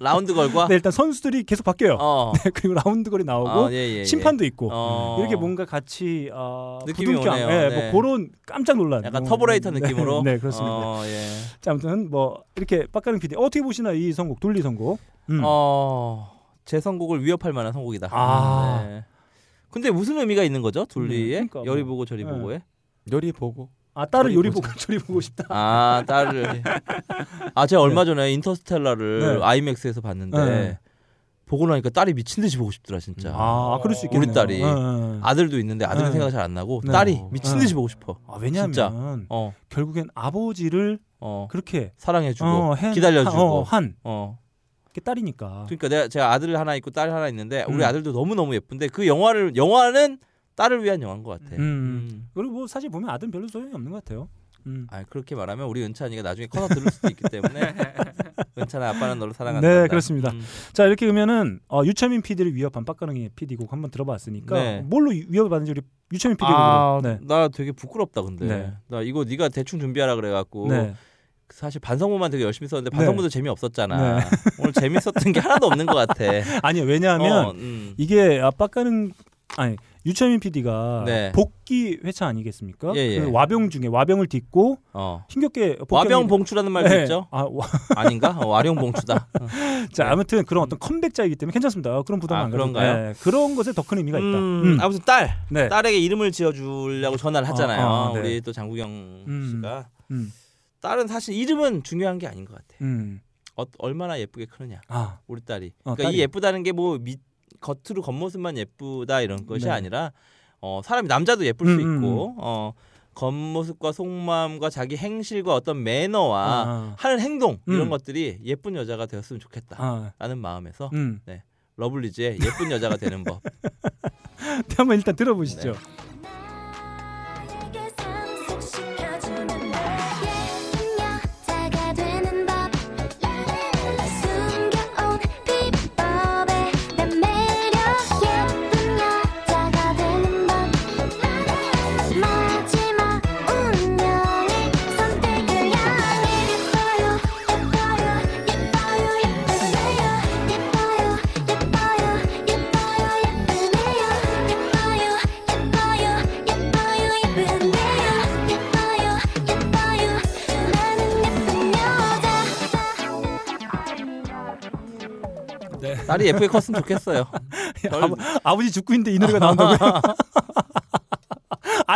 라운드 걸과. 네, 일단 선수들이 계속 바뀌어요. 어. 네, 그리고 라운드 걸이 나오고 어, 예, 예, 예. 심판도 있고 어. 이렇게 뭔가 같이 어, 느낌이 부둥켜 오네요. 예, 네. 뭐 그런 깜짝 놀란 약간 뭐, 터보레이터 네, 느낌으로. 네, 그렇습니다. 어, 예. 자, 아무튼 뭐 이렇게 빡가는 PD 어떻게 보시나 이 선곡 돌리 선곡. 음. 어. 제 선곡을 위협할 만한 선곡이다. 아. 네. 근데 무슨 의미가 있는 거죠? 둘리에 네, 그러니까 뭐. 열이 보고 저리 네. 보고에. 요리 보고. 아 딸을 요리. 보고 저리 보고 싶다. 아 딸을. 아 제가 얼마 전에 인터스텔라를 네. 아이맥스에서 봤는데 네. 보고 나니까 딸이 미친 듯이 보고 싶더라 진짜. 아, 그럴 수 있겠네요. 우리 딸이 어, 어. 아들도 있는데 아들은 네. 생각 잘 안 나고 네. 딸이 어. 미친 네. 듯이 보고 싶어. 아, 왜냐하면 진짜. 어, 결국엔 아버지를 어. 그렇게 사랑해주고 어, 한- 기다려주고. 어, 한 어. 게 딸이니까. 그러니까 내가 제가 아들 하나 있고 딸 하나 있는데 우리 음. 아들도 너무 너무 예쁜데 그 영화를 영화는 딸을 위한 영화인 것 같아. 음. 그리고 뭐 사실 보면 아들은 별로 소용이 없는 것 같아요. 음. 아 그렇게 말하면 우리 은찬이가 나중에 커서 들을 수도 있기 때문에 은찬아 아빠는 너를 사랑한다. 네, 그렇습니다. 음. 자 이렇게 그러면은 어, 유철민 PD를 위협한 빡가능의 PD 곡 한번 들어봤으니까 네. 뭘로 위- 위협을 받는지 우리 유철민 PD 아, 곡으로. 네. 나 되게 부끄럽다 근데 네. 나 이거 네가 대충 준비하라 그래갖고 네. 사실 반성문만 되게 열심히 썼는데 네. 반성문도 재미 없었잖아. 네. 오늘 재밌었던 게 하나도 없는 것 같아. 아니요 왜냐하면 어, 음. 이게 아, 빡가능 아니 유철민 PD가 네. 복귀 회차 아니겠습니까? 예, 예. 그 와병 중에 와병을 딛고 어. 힘겹게 와병 게- 봉추라는 말도 네. 있죠. 아, 와- 아닌가? 어, 와룡 봉추다. 어. 자 아무튼 그런 어떤 컴백자이기 때문에 괜찮습니다. 어, 그런 부담 아, 안 그런가요? 네, 그런 것에 더 큰 의미가 있다. 음, 음. 아무튼 딸 네. 딸에게 이름을 지어주려고 전화를 하잖아요. 어, 어, 네. 우리 또 장국영 음. 씨가 음. 딸은 사실 이름은 중요한 게 아닌 것 같아. 음. 어, 얼마나 예쁘게 크느냐. 아. 우리 딸이. 어, 그러니까 딸이. 이 예쁘다는 게 뭐 겉으로 겉모습만 예쁘다 이런 것이 네. 아니라 어, 사람이 남자도 예쁠 음, 수 음, 있고 어, 겉모습과 속마음과 자기 행실과 어떤 매너와 아. 하는 행동 음. 이런 것들이 예쁜 여자가 되었으면 좋겠다. 아. 라는 마음에서 음. 네. 러블리즈의 예쁜 여자가 되는 법. 네, 한번 일단 들어보시죠. 네. 네. 딸이 예쁘게 컸으면 좋겠어요. 아버, 아버 지 죽고 있는데 이 노래가 나온다고요?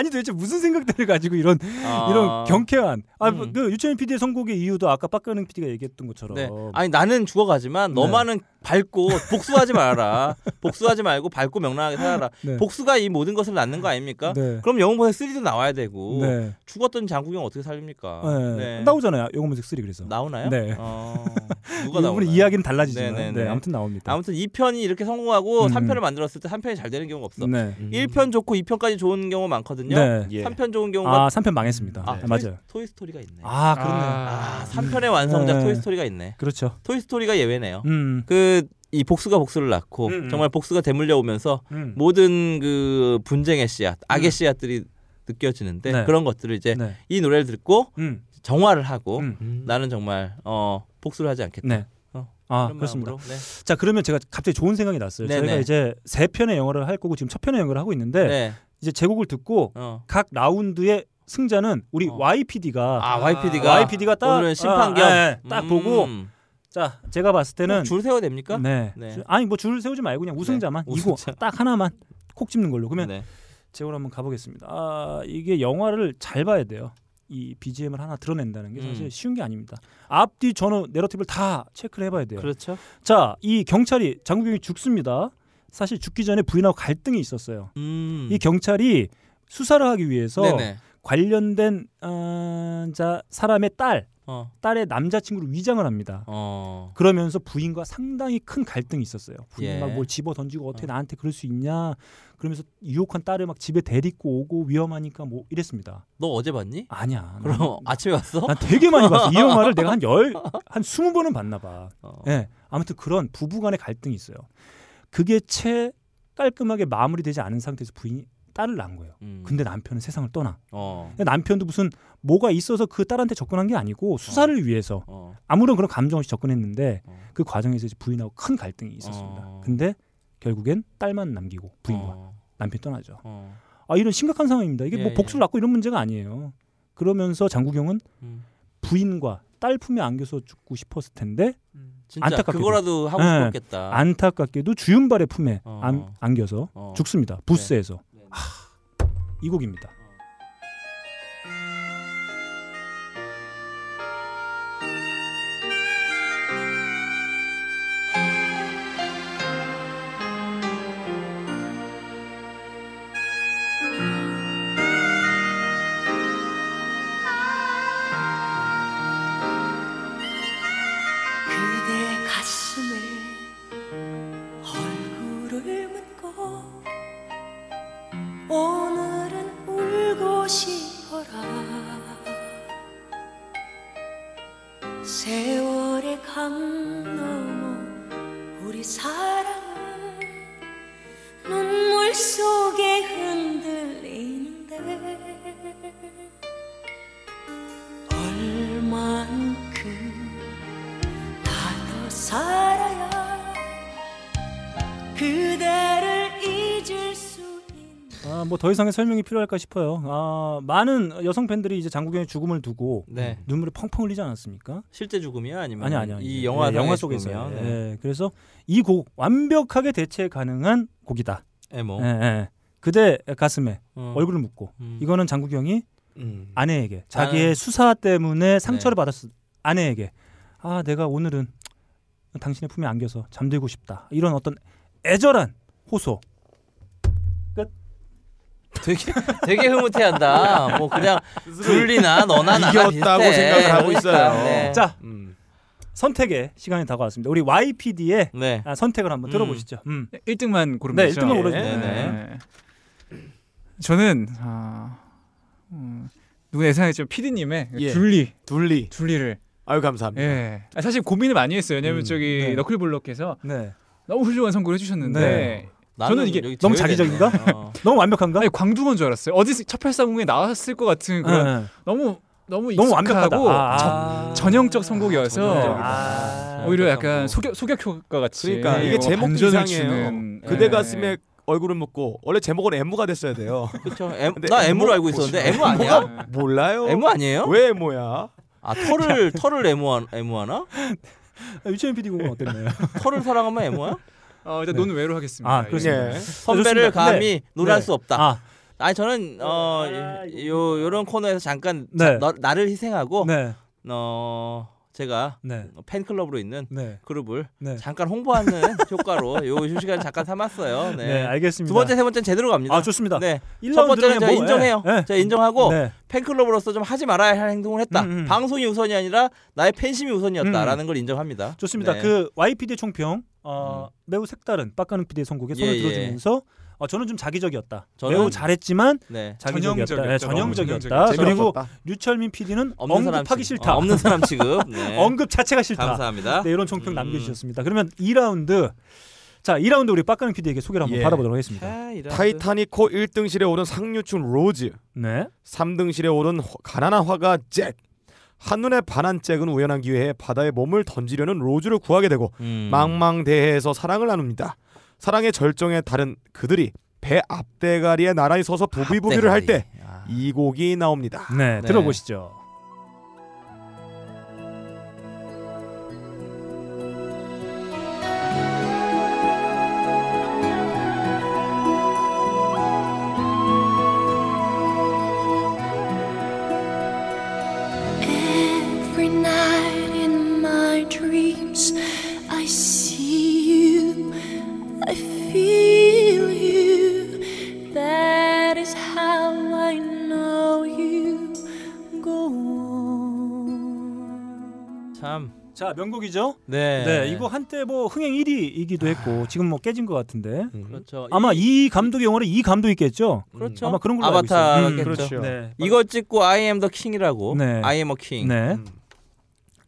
아니 도대체 무슨 생각들을 가지고 이런 아. 이런 경쾌한 아, 음. 그 유채민 PD의 선곡의 이유도 아까 빡가능 PD가 얘기했던 것처럼 네. 아니 나는 죽어가지만 너만은 밝고 복수하지 말아라. 복수하지 말고 밝고 명랑하게 살아라. 네. 복수가 이 모든 것을 낳는 거 아닙니까? 네. 그럼 영웅본색 3도 나와야 되고 네. 죽었던 장국영 어떻게 살립니까? 네. 네. 나오잖아요. 영문색 3 그래서. 나오나요? 네. 어, 누가 나오나요? 이야기는 달라지지만. 네, 아무튼 나옵니다. 아무튼 2편이 이렇게 성공하고 음. 3편을 만들었을 때 3편이 잘 되는 경우가 없어. 네. 1편 좋고 2편까지 좋은 경우 많거든요. 네. 3편 좋은 경우가 아, 3편 망했습니다. 아, 네, 토이, 맞아요. 토이 스토리가 있네. 아, 그렇네요. 아, 3편의 완성작 네. 토이 스토리가 있네. 그렇죠. 토이 스토리가 예외네요. 음. 그이 복수가 복수를 낳고 음, 음. 정말 복수가 되물려 오면서 음. 모든 그 분쟁의 씨앗, 악의 음. 씨앗들이 느껴지는데 네. 그런 것들을 이제 네. 이 노래를 듣고 음. 정화를 하고 음. 나는 정말 어 복수를 하지 않겠다. 네. 어, 아, 그렇습니다. 네. 자, 그러면 제가 갑자기 좋은 생각이 났어요. 네네. 저희가 이제 세 편의 영어를 할 거고 지금 첫 편의 영어를 하고 있는데 네. 이제 제곡을 듣고 어. 각 라운드의 승자는 우리 YPD가 아, YPD가 YPD가 딱 오늘은 심판 겸 아, 네, 딱 음. 보고 자, 제가 봤을 때는 꼭줄 세워야 됩니까? 네. 네. 줄- 아니 뭐 줄 세우지 말고 그냥 우승자만 네, 이거 우승자. 딱 하나만 콕 집는 걸로. 그러면 네. 제가 한번 가보겠습니다. 아, 이게 영화를 잘 봐야 돼요. 이 BGM을 하나 드러낸다는 게 사실 음. 쉬운 게 아닙니다. 앞뒤 전후 내러티브를 다 체크를 해봐야 돼요. 그렇죠. 자, 이 경찰이 장국영이 죽습니다. 사실 죽기 전에 부인하고 갈등이 있었어요. 음. 이 경찰이 수사를 하기 위해서 네네. 관련된 어, 자 사람의 딸, 어. 딸의 남자친구를 위장을 합니다. 어. 그러면서 부인과 상당히 큰 갈등이 있었어요. 부인이 예. 막뭘 집어 던지고 어떻게 어. 나한테 그럴 수 있냐? 그러면서 유혹한 딸을 막 집에 데리고 오고 위험하니까 뭐 이랬습니다. 너 어제 봤니? 아니야. 난- 그럼 아침에 봤어? 난 되게 많이 봤어. 이 영화를 내가 한 열, 한 스무 번은 봤나 봐. 어. 예. 아무튼 그런 부부 간의 갈등이 있어요. 그게 채 깔끔하게 마무리되지 않은 상태에서 부인이 딸을 낳은 거예요. 음. 근데 남편은 세상을 떠나. 어. 남편도 무슨 뭐가 있어서 그 딸한테 접근한 게 아니고 수사를 위해서 어. 아무런 그런 감정 없이 접근했는데 어. 그 과정에서 부인하고 큰 갈등이 있었습니다. 어. 근데 결국엔 딸만 남기고 부인과 어. 남편이 떠나죠. 어. 아 이런 심각한 상황입니다. 이게 뭐 예, 복수를 낳고 이런 문제가 아니에요. 그러면서 장국영은 음. 부인과 딸 품에 안겨서 죽고 싶었을 텐데 진짜 안타깝게도. 그거라도 하고 네. 싶었겠다. 안타깝게도 주윤발의 품에 어. 안, 안겨서 어. 죽습니다. 부스에서. 하, 이 곡입니다. 더 이상의 설명이 필요할까 싶어요. 아, 많은 여성 팬들이 이제 장국영의 죽음을 두고 네. 눈물이 펑펑 흘리지 않았습니까? 실제 죽음이야 아니면 아니 아니요. 이 영화 네, 영화 속에서. 요 예, 그래서 이 곡 완벽하게 대체 가능한 곡이다. 에모. 예, 예. 그대 가슴에 어. 얼굴을 묻고 음. 이거는 장국영이 음. 아내에게 자기의 나는- 수사 때문에 상처를 네. 받았을 아내에게 아 내가 오늘은 당신의 품에 안겨서 잠들고 싶다 이런 어떤 애절한 호소 되게 되게 흐뭇해한다. 뭐 그냥 둘리나 너나 나나 이겼다고 비슷해. 생각을 하고 그러니까, 있어요. 네. 자 음. 선택의 시간이 다가왔습니다 우리 YPD의 네. 아, 선택을 한번 음. 들어보시죠 음. 1등만 고르면 네, 되죠? 1등만 고르죠. 네, 네. 네. 저는 아, 음, 누구 예상했죠? PD님의 예. 둘리 둘리. 둘리를 아유 감사합니다. 예. 아, 사실 고민을 많이 했어요. 왜냐면 음, 저기 네. 너클블럭께서 네 너무 훌륭한 선곡을 해주셨는데 네. 저는 이게 여기 너무. 자기적인가? 어. 너무 완벽한가? 아니 광둥어인 줄 알았어요. 어디 1840에 나왔을 것 같은 그런 네, 네. 너무 너무 너무 완벽하다 익숙하고 아, 전- 아. 전형적 선곡이어서 전형적이다. 아. 오히려 그 약간. 소격 소격 효과 같이 그러니까 이게 제목도 반전을 이상해요. 주는, 그대 예. 가슴에 얼굴을 묻고 원래 제목은 M가 됐어야 돼요. 근데 나 M 알고 있었는데 M 아니야? 몰라요? M 아니에요? 왜 M이야? 아 털을 털을 M 하 M 하나? 아, 유채민 PD 곡은 어땠나요? 털을 사랑하면 M야? 어, 일단 네. 논외로 하겠습니다. 아, 그렇습니다. 예. 선배를 좋습니다. 감히 네. 네. 수 없다. 아, 아니 저는 어요 요런 코너에서 잠깐 네. 자, 너, 나를 희생하고 네, 어 제가 네, 팬클럽으로 있는 네, 그룹을 네. 잠깐 홍보하는 효과로 요 시간 잠깐 삼았어요. 네. 네, 알겠습니다. 두 번째 세 번째는 제대로 갑니다. 아 좋습니다. 네. 1라운드는 첫 번째는 제가 뭐, 인정해요. 예, 예. 제가 인정하고 네. 팬클럽으로서 좀 하지 말아야 할 행동을 했다. 음, 음. 방송이 우선이 아니라 나의 팬심이 우선이었다라는 걸 인정합니다. 좋습니다. 네. 그 YPD의 총평 어, 매우 색다른 빡가능 PD의 선곡에 손을 예, 예. 들어주면서 어, 저는 좀 작위적이었다. 저는- 매우 잘했지만 네. 작위적이었다. 예, 전형적이었다. 전형적이었죠. 그리고. 류철민 PD는 언급하기. 싫다. 어, 없는 사람 취급. 네. 언급 자체가 싫다. 감사합니다. 네, 이런 총평 음. 남겨주셨습니다. 그러면 2라운드 자 2라운드 우리 빡가능 PD에게 소개를 한번 예. 받아보도록 하겠습니다. 아, 타이타닉호 1등실에 오른 상류층 로즈, 네. 3등실에 오른 화- 가난한 화가 잭. 한눈에 반한 잭은 우연한 기회에 바다에 몸을 던지려는 로즈를 구하게 되고 음. 망망대해에서 사랑을 나눕니다. 사랑의 절정에 다른 그들이 배 앞대가리에 나란히 서서 부비부비를 할 때이 아. 곡이 나옵니다. 네, 네. 들어보시죠. Dreams, I see you, I feel you. That is how I know you go on. 참. 자 명곡이죠. 네. 네, 이거 한때 뭐 흥행 1위이기도 했고 지금 뭐 깨진 것 같은데 그렇죠. 아마 이 감독의 영화를 이 감독이겠죠. 그렇죠. 아마 그런 걸로 알고 있어요. 아바타겠죠. 그렇죠. 네. 이거 찍고 I am the king이라고. 네. I am a king. 네.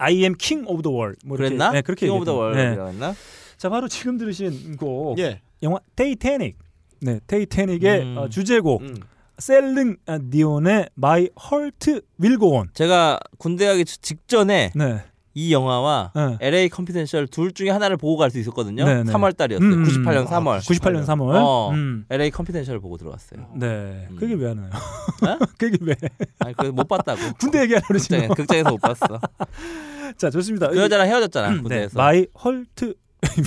I am king of the world. 뭐 이렇게, 그랬나? 네, 그렇게 king of the world이라고 네. 했나? 자, 바로 지금 들으신 곡 예. 영화 타이타닉. 네, 타이타닉의 음. 어, 주제곡 음. 셀린 디온의 My Heart Will Go On. 제가 군대 가기 직- 직전에 네. 이 영화와 네. LA Confidential 둘 중에 하나를 보고 갈 수 있었거든요. 네, 네. 3월 달이었어요. 음, 음. 98년 아, 3월. 98년 3월. 어. 음. LA 컨피덴셜을 보고 들어갔어요. 네. 음. 그게 왜 하나요? 어? 그게 왜? 아니 그못 봤다고. 군대 얘기하는 극장에, 그러시죠? 극장에서 못 봤어. 자, 좋습니다. 그 여자랑 헤어졌잖아 네. 군대에서. My Heart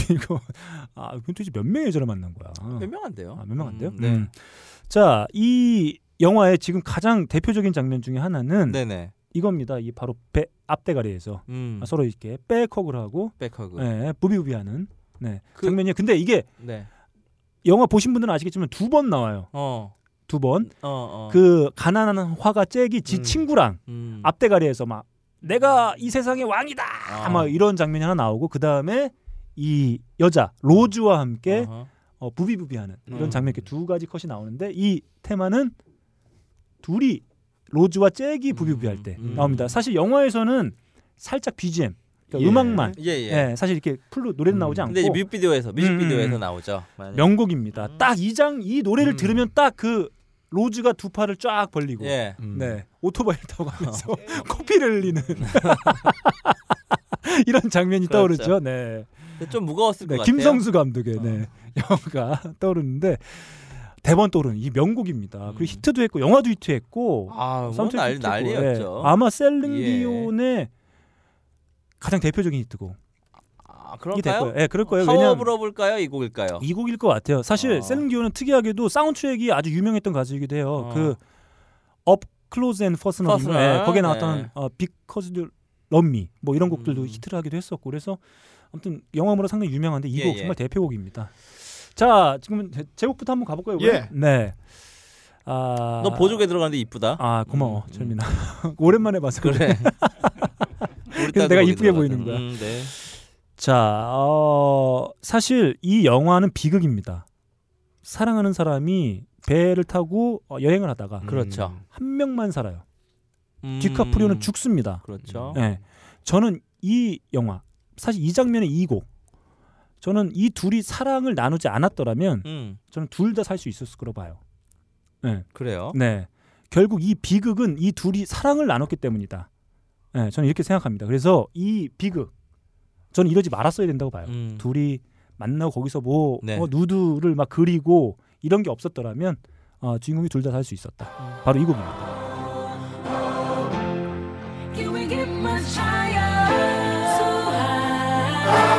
이거 아, 도대체 몇 명의 여자를 만난 거야? 몇 명 안 돼요. 아, 몇명 안 돼요? 음, 네. 음. 자, 이 영화의 지금 가장 대표적인 장면 중에 하나는 네네. 이겁니다. 이 바로 배 앞대가리에서 음. 서로 이렇게 백허그를 하고 백허그. 네, 부비부비하는 네, 그- 장면이에요. 근데 이게 네. 영화 보신 분들은 아시겠지만 두 번 나와요. 어. 두 번. 어. 어. 그 가난한 화가 잭이 지 음. 친구랑 음. 앞대가리에서 막 내가 이 세상의 왕이다. 아. 막 이런 장면이 하나 나오고 그 다음에 이 여자 로즈와 함께 어허. 어, 부비부비하는 이런 음. 장면 이렇게 두 가지 컷이 나오는데 이 테마는 둘이 로즈와 잭이 부비부비할 때 음. 나옵니다. 사실 영화에서는 살짝 BGM, 그러니까 예. 음악만. 예, 예. 예, 사실 이렇게 풀로 노래는 나오지 않고 근데 뮤직비디오에서 뮤직비디오에서 음. 나오죠. 맞아요. 명곡입니다. 딱 이 장 이 노래를 음. 들으면 딱 그 로즈가 두 팔을 쫙 벌리고 예. 음. 네 오토바이를 타고 가면서 코피를 흘리는 이런 장면이 그렇죠. 떠오르죠. 네. 좀 무거웠을 네, 것 같아요. 김성수 감독의 네, 영화가 떠오르는데 대번 떠오르는 이 명곡입니다. 그리고 음. 히트도 했고 영화도 히트했고 아, 난리 난리였죠. 예. 아마 셀린 예. 디온의 가장 대표적인 히트곡. 아, 그럴까요? 예, 그럴 거예요. Power of Love일까요? 이 곡일까요? 이 곡일 것 같아요. 사실 어. 셀린 디온은 특이하게도 사운드트랙이 아주 유명했던 가수이기도 해요. 어. 그 Up Close and Personal 거기에 네. 나왔던 어, Because You Love Me 뭐 이런 곡들도 음. 히트를 하기도 했었고 그래서 아무튼 영화음으로 상당히 유명한데 이 예, 곡 예. 정말 대표곡입니다. 자, 지금은 제- 제곡부터 한번 가볼까요? 예. 네. 아, 너 보조개 들어가는데 이쁘다. 아 고마워 음, 철민아. 오랜만에 봐서 그래. 그래. 내가 이쁘게. 보이는 거야. 음, 네. 자, 어, 사실 이 영화는 비극입니다. 사랑하는 사람이 배를 타고 어, 여행을 하다가 그렇죠. 한 명만 살아요. 음, 디카프리오는 죽습니다. 그렇죠. 네. 저는 이 영화 사실 이 장면의 이곡 저는 이 둘이 사랑을 나누지 않았더라면 음, 저는 둘 다 살 수 있었을 거라고 봐요. 네. 그래요. 네. 결국 이 비극은 이 둘이 사랑을 나눴기 때문이다. 네, 저는 이렇게 생각합니다. 그래서 이 비극 저는 이러지 말았어야 된다고 봐요. 음. 둘이 만나고 거기서 뭐, 네. 뭐 누드를 막 그리고 이런 게 없었더라면 어, 주인공이 둘 다 살 수 있었다. 바로 이 곡입니다. Can we get much higher? So high.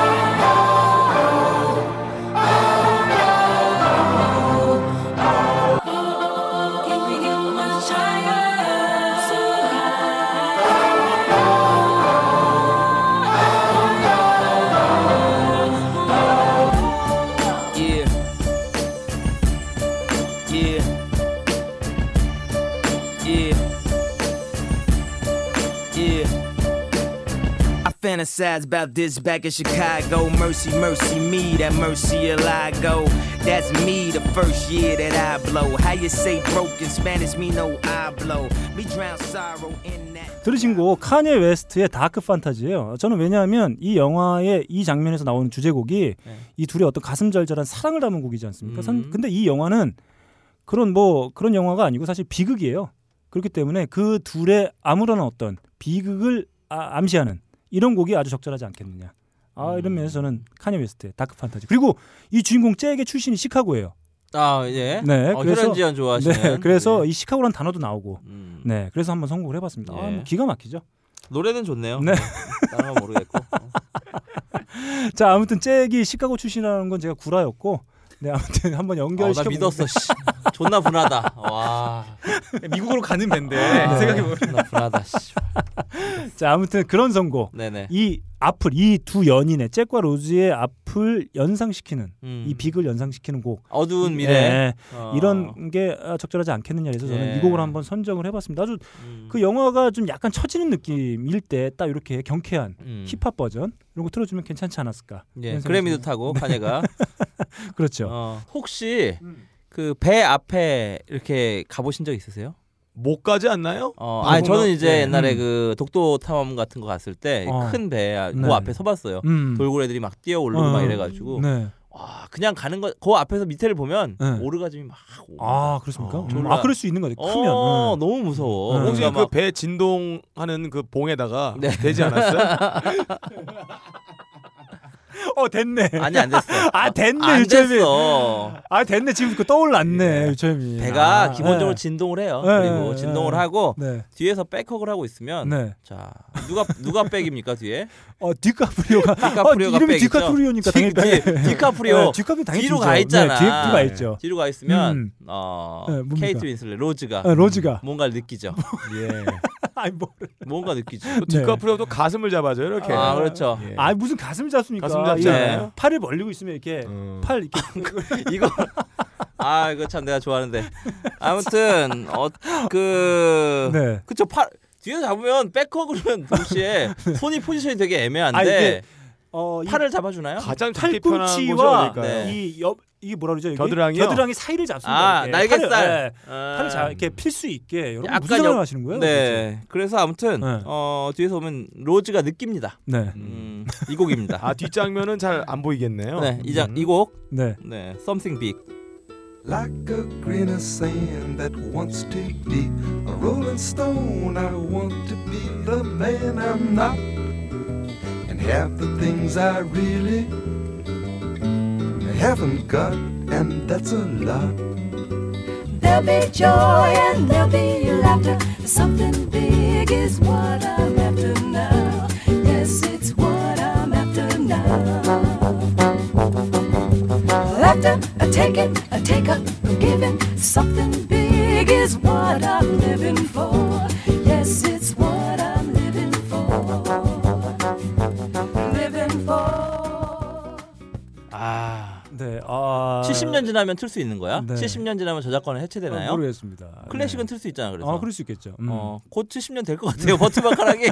Fantasized about this back in Chicago. Mercy, mercy me, that Murcielago. That's me the first year that I blow. How you say broke in Spanish me no hablo. Me drown sorrow in that. 들으신 곡 카니에 웨스트의 Dark Fantasy예요. 저는 왜냐하면 이 영화의 이 장면에서 나오는 주제곡이 네. 이 둘의 어떤 가슴절절한 사랑을 담은 곡이지 않습니까? 음. 선- 근데 이 영화는 그런 뭐 그런 영화가 아니고 사실 비극이에요. 그렇기 때문에 그 둘의 아무런 어떤 비극을 아- 암시하는 이런 곡이 아주 적절하지 않겠느냐. 아 이런 음. 면에서 저는 카니예 웨스트의 Dark Fantasy. 그리고 이 주인공 잭의 출신이 시카고예요. 아, 예. 네, 어, 그래서- 혈연지연 좋아하시는. 네, 그래서 네. 이 시카고라는 단어도 나오고, 음. 네, 그래서 한번 선곡을 해봤습니다. 아, 예. 뭐 기가 막히죠. 노래는 좋네요. 네. 다른 건 모르겠고. 어. 자 아무튼 잭이 시카고 출신이라는 건 제가 구라였고 네 아무튼 한번 어, 연결시켜 나 믿었어. 씨. 존나 분하다. 와. 미국으로 가는 밴데 네. 생각해 보면 존나 분하다. 씨. 자 아무튼 그런 선곡 네네. 이 앞을 이 두 연인의 잭과 로즈의 앞을 연상시키는 음. 이 비극을 연상시키는 곡 어두운 미래. 네, 어. 이런 게 아, 적절하지 않겠느냐 해서 저는 예. 이 곡을 한번 선정을 해봤습니다. 아주 음. 그 영화가 좀 약간 처지는 느낌일 때 딱 이렇게 경쾌한 음. 힙합 버전 이런 거 틀어주면 괜찮지 않았을까? 예. 그래미도. 타고 카네가. 그렇죠. 어. 혹시 음. 그배 앞에 이렇게 가보신 적 있으세요? 못 가지 않나요? 어, 아, 아니? 저는 이제 네. 옛날에 음. 그 독도 탐험 같은 거 갔을 때 어. 큰배그 네. 앞에 서봤어요. 음. 돌고래들이 막 뛰어 오르고 어. 막 이래가지고 네. 와 그냥 가는 거 그 앞에서 밑에를 보면 네. 오르가즘이 막. 아 그렇습니까? 어, 음, 졸라- 아 그럴 수 있는 거죠. 크면. 어, 네. 너무 무서워. 네. 혹시 뭔가 그막배 진동하는 그 봉에다가 네. 되지 않았어요? 어 됐네. 아니 안 됐어. 아 됐네 안 유철이. 됐어. 아 됐네 지금 그 떠올랐네 유철이. 배가 아, 기본적으로 네. 진동을 해요. 네, 그리고 네, 진동을 네. 하고 네. 뒤에서 백허그를 하고 있으면 네. 자 누가 누가 백입니까 뒤에? 어 디카프리오가 디카프리오가 어, 이름이. 디카프리오니까 디- 당연히 디- 디카프리오 네, 디카프리오 당연히 뒤로. 가 있잖아. 네, 뒤에 뒤로 가 있죠. 뒤로 가 있으면 음. 어 네? 케이트 윈슬렛 로즈가 아, 로즈가 뭔가를 느끼죠. 예. 아니 뭐. 뭔가 느끼죠. 네. 디카프리오도 가슴을 잡아줘 이렇게. 아 그렇죠. 예. 아 무슨 가슴 잡습니까? 가슴 잡지 예. 팔을 벌리고 있으면 이렇게 음. 팔 이렇게 이거 아 이거 참 내가 좋아하는데 아무튼 어그 네. 그쵸 팔 뒤에서 잡으면 백허그는 동시에 손이 포지션이 되게 애매한데 아, 이게 어, 이 팔을 잡아주나요? 가장 팔꿈치와? 네. 이옆 이게 뭐라 그러죠? 이게? 겨드랑이요? 겨드랑이 사이를 잡습니다. 아 이렇게. 날개살. 팔을, 예, 아. 팔을 자, 이렇게 필 수 있게 여러분 무슨 생각을 역- 하시는 거예요? 네. 그래서 아무튼 네. 어, 뒤에서 보면 로즈가 느낍니다. 네. 음, 이 곡입니다. 아 뒷장면은 잘 안 보이겠네요. 네, 이장 음. 이곡 네. 네, Something Big. Like a grain of sand that wants to be a rolling stone, I want to be the man I'm not and have the things I really haven't got, and that's a lot. There'll be joy and there'll be laughter. Something big is what I'm after now. Yes, it's what I'm after now. After a taking, a take up, a giving. Something big is what I'm living for. 70년 지나면 틀 수 있는 거야? 네. 70년 지나면 저작권은 해체되나요? 아, 모르겠습니다. 클래식은 네. 틀수 있잖아 그래서. 아, 그럴 수 있겠죠. 음. 어, 곧 70년 될 것 같아요. 버트바카락이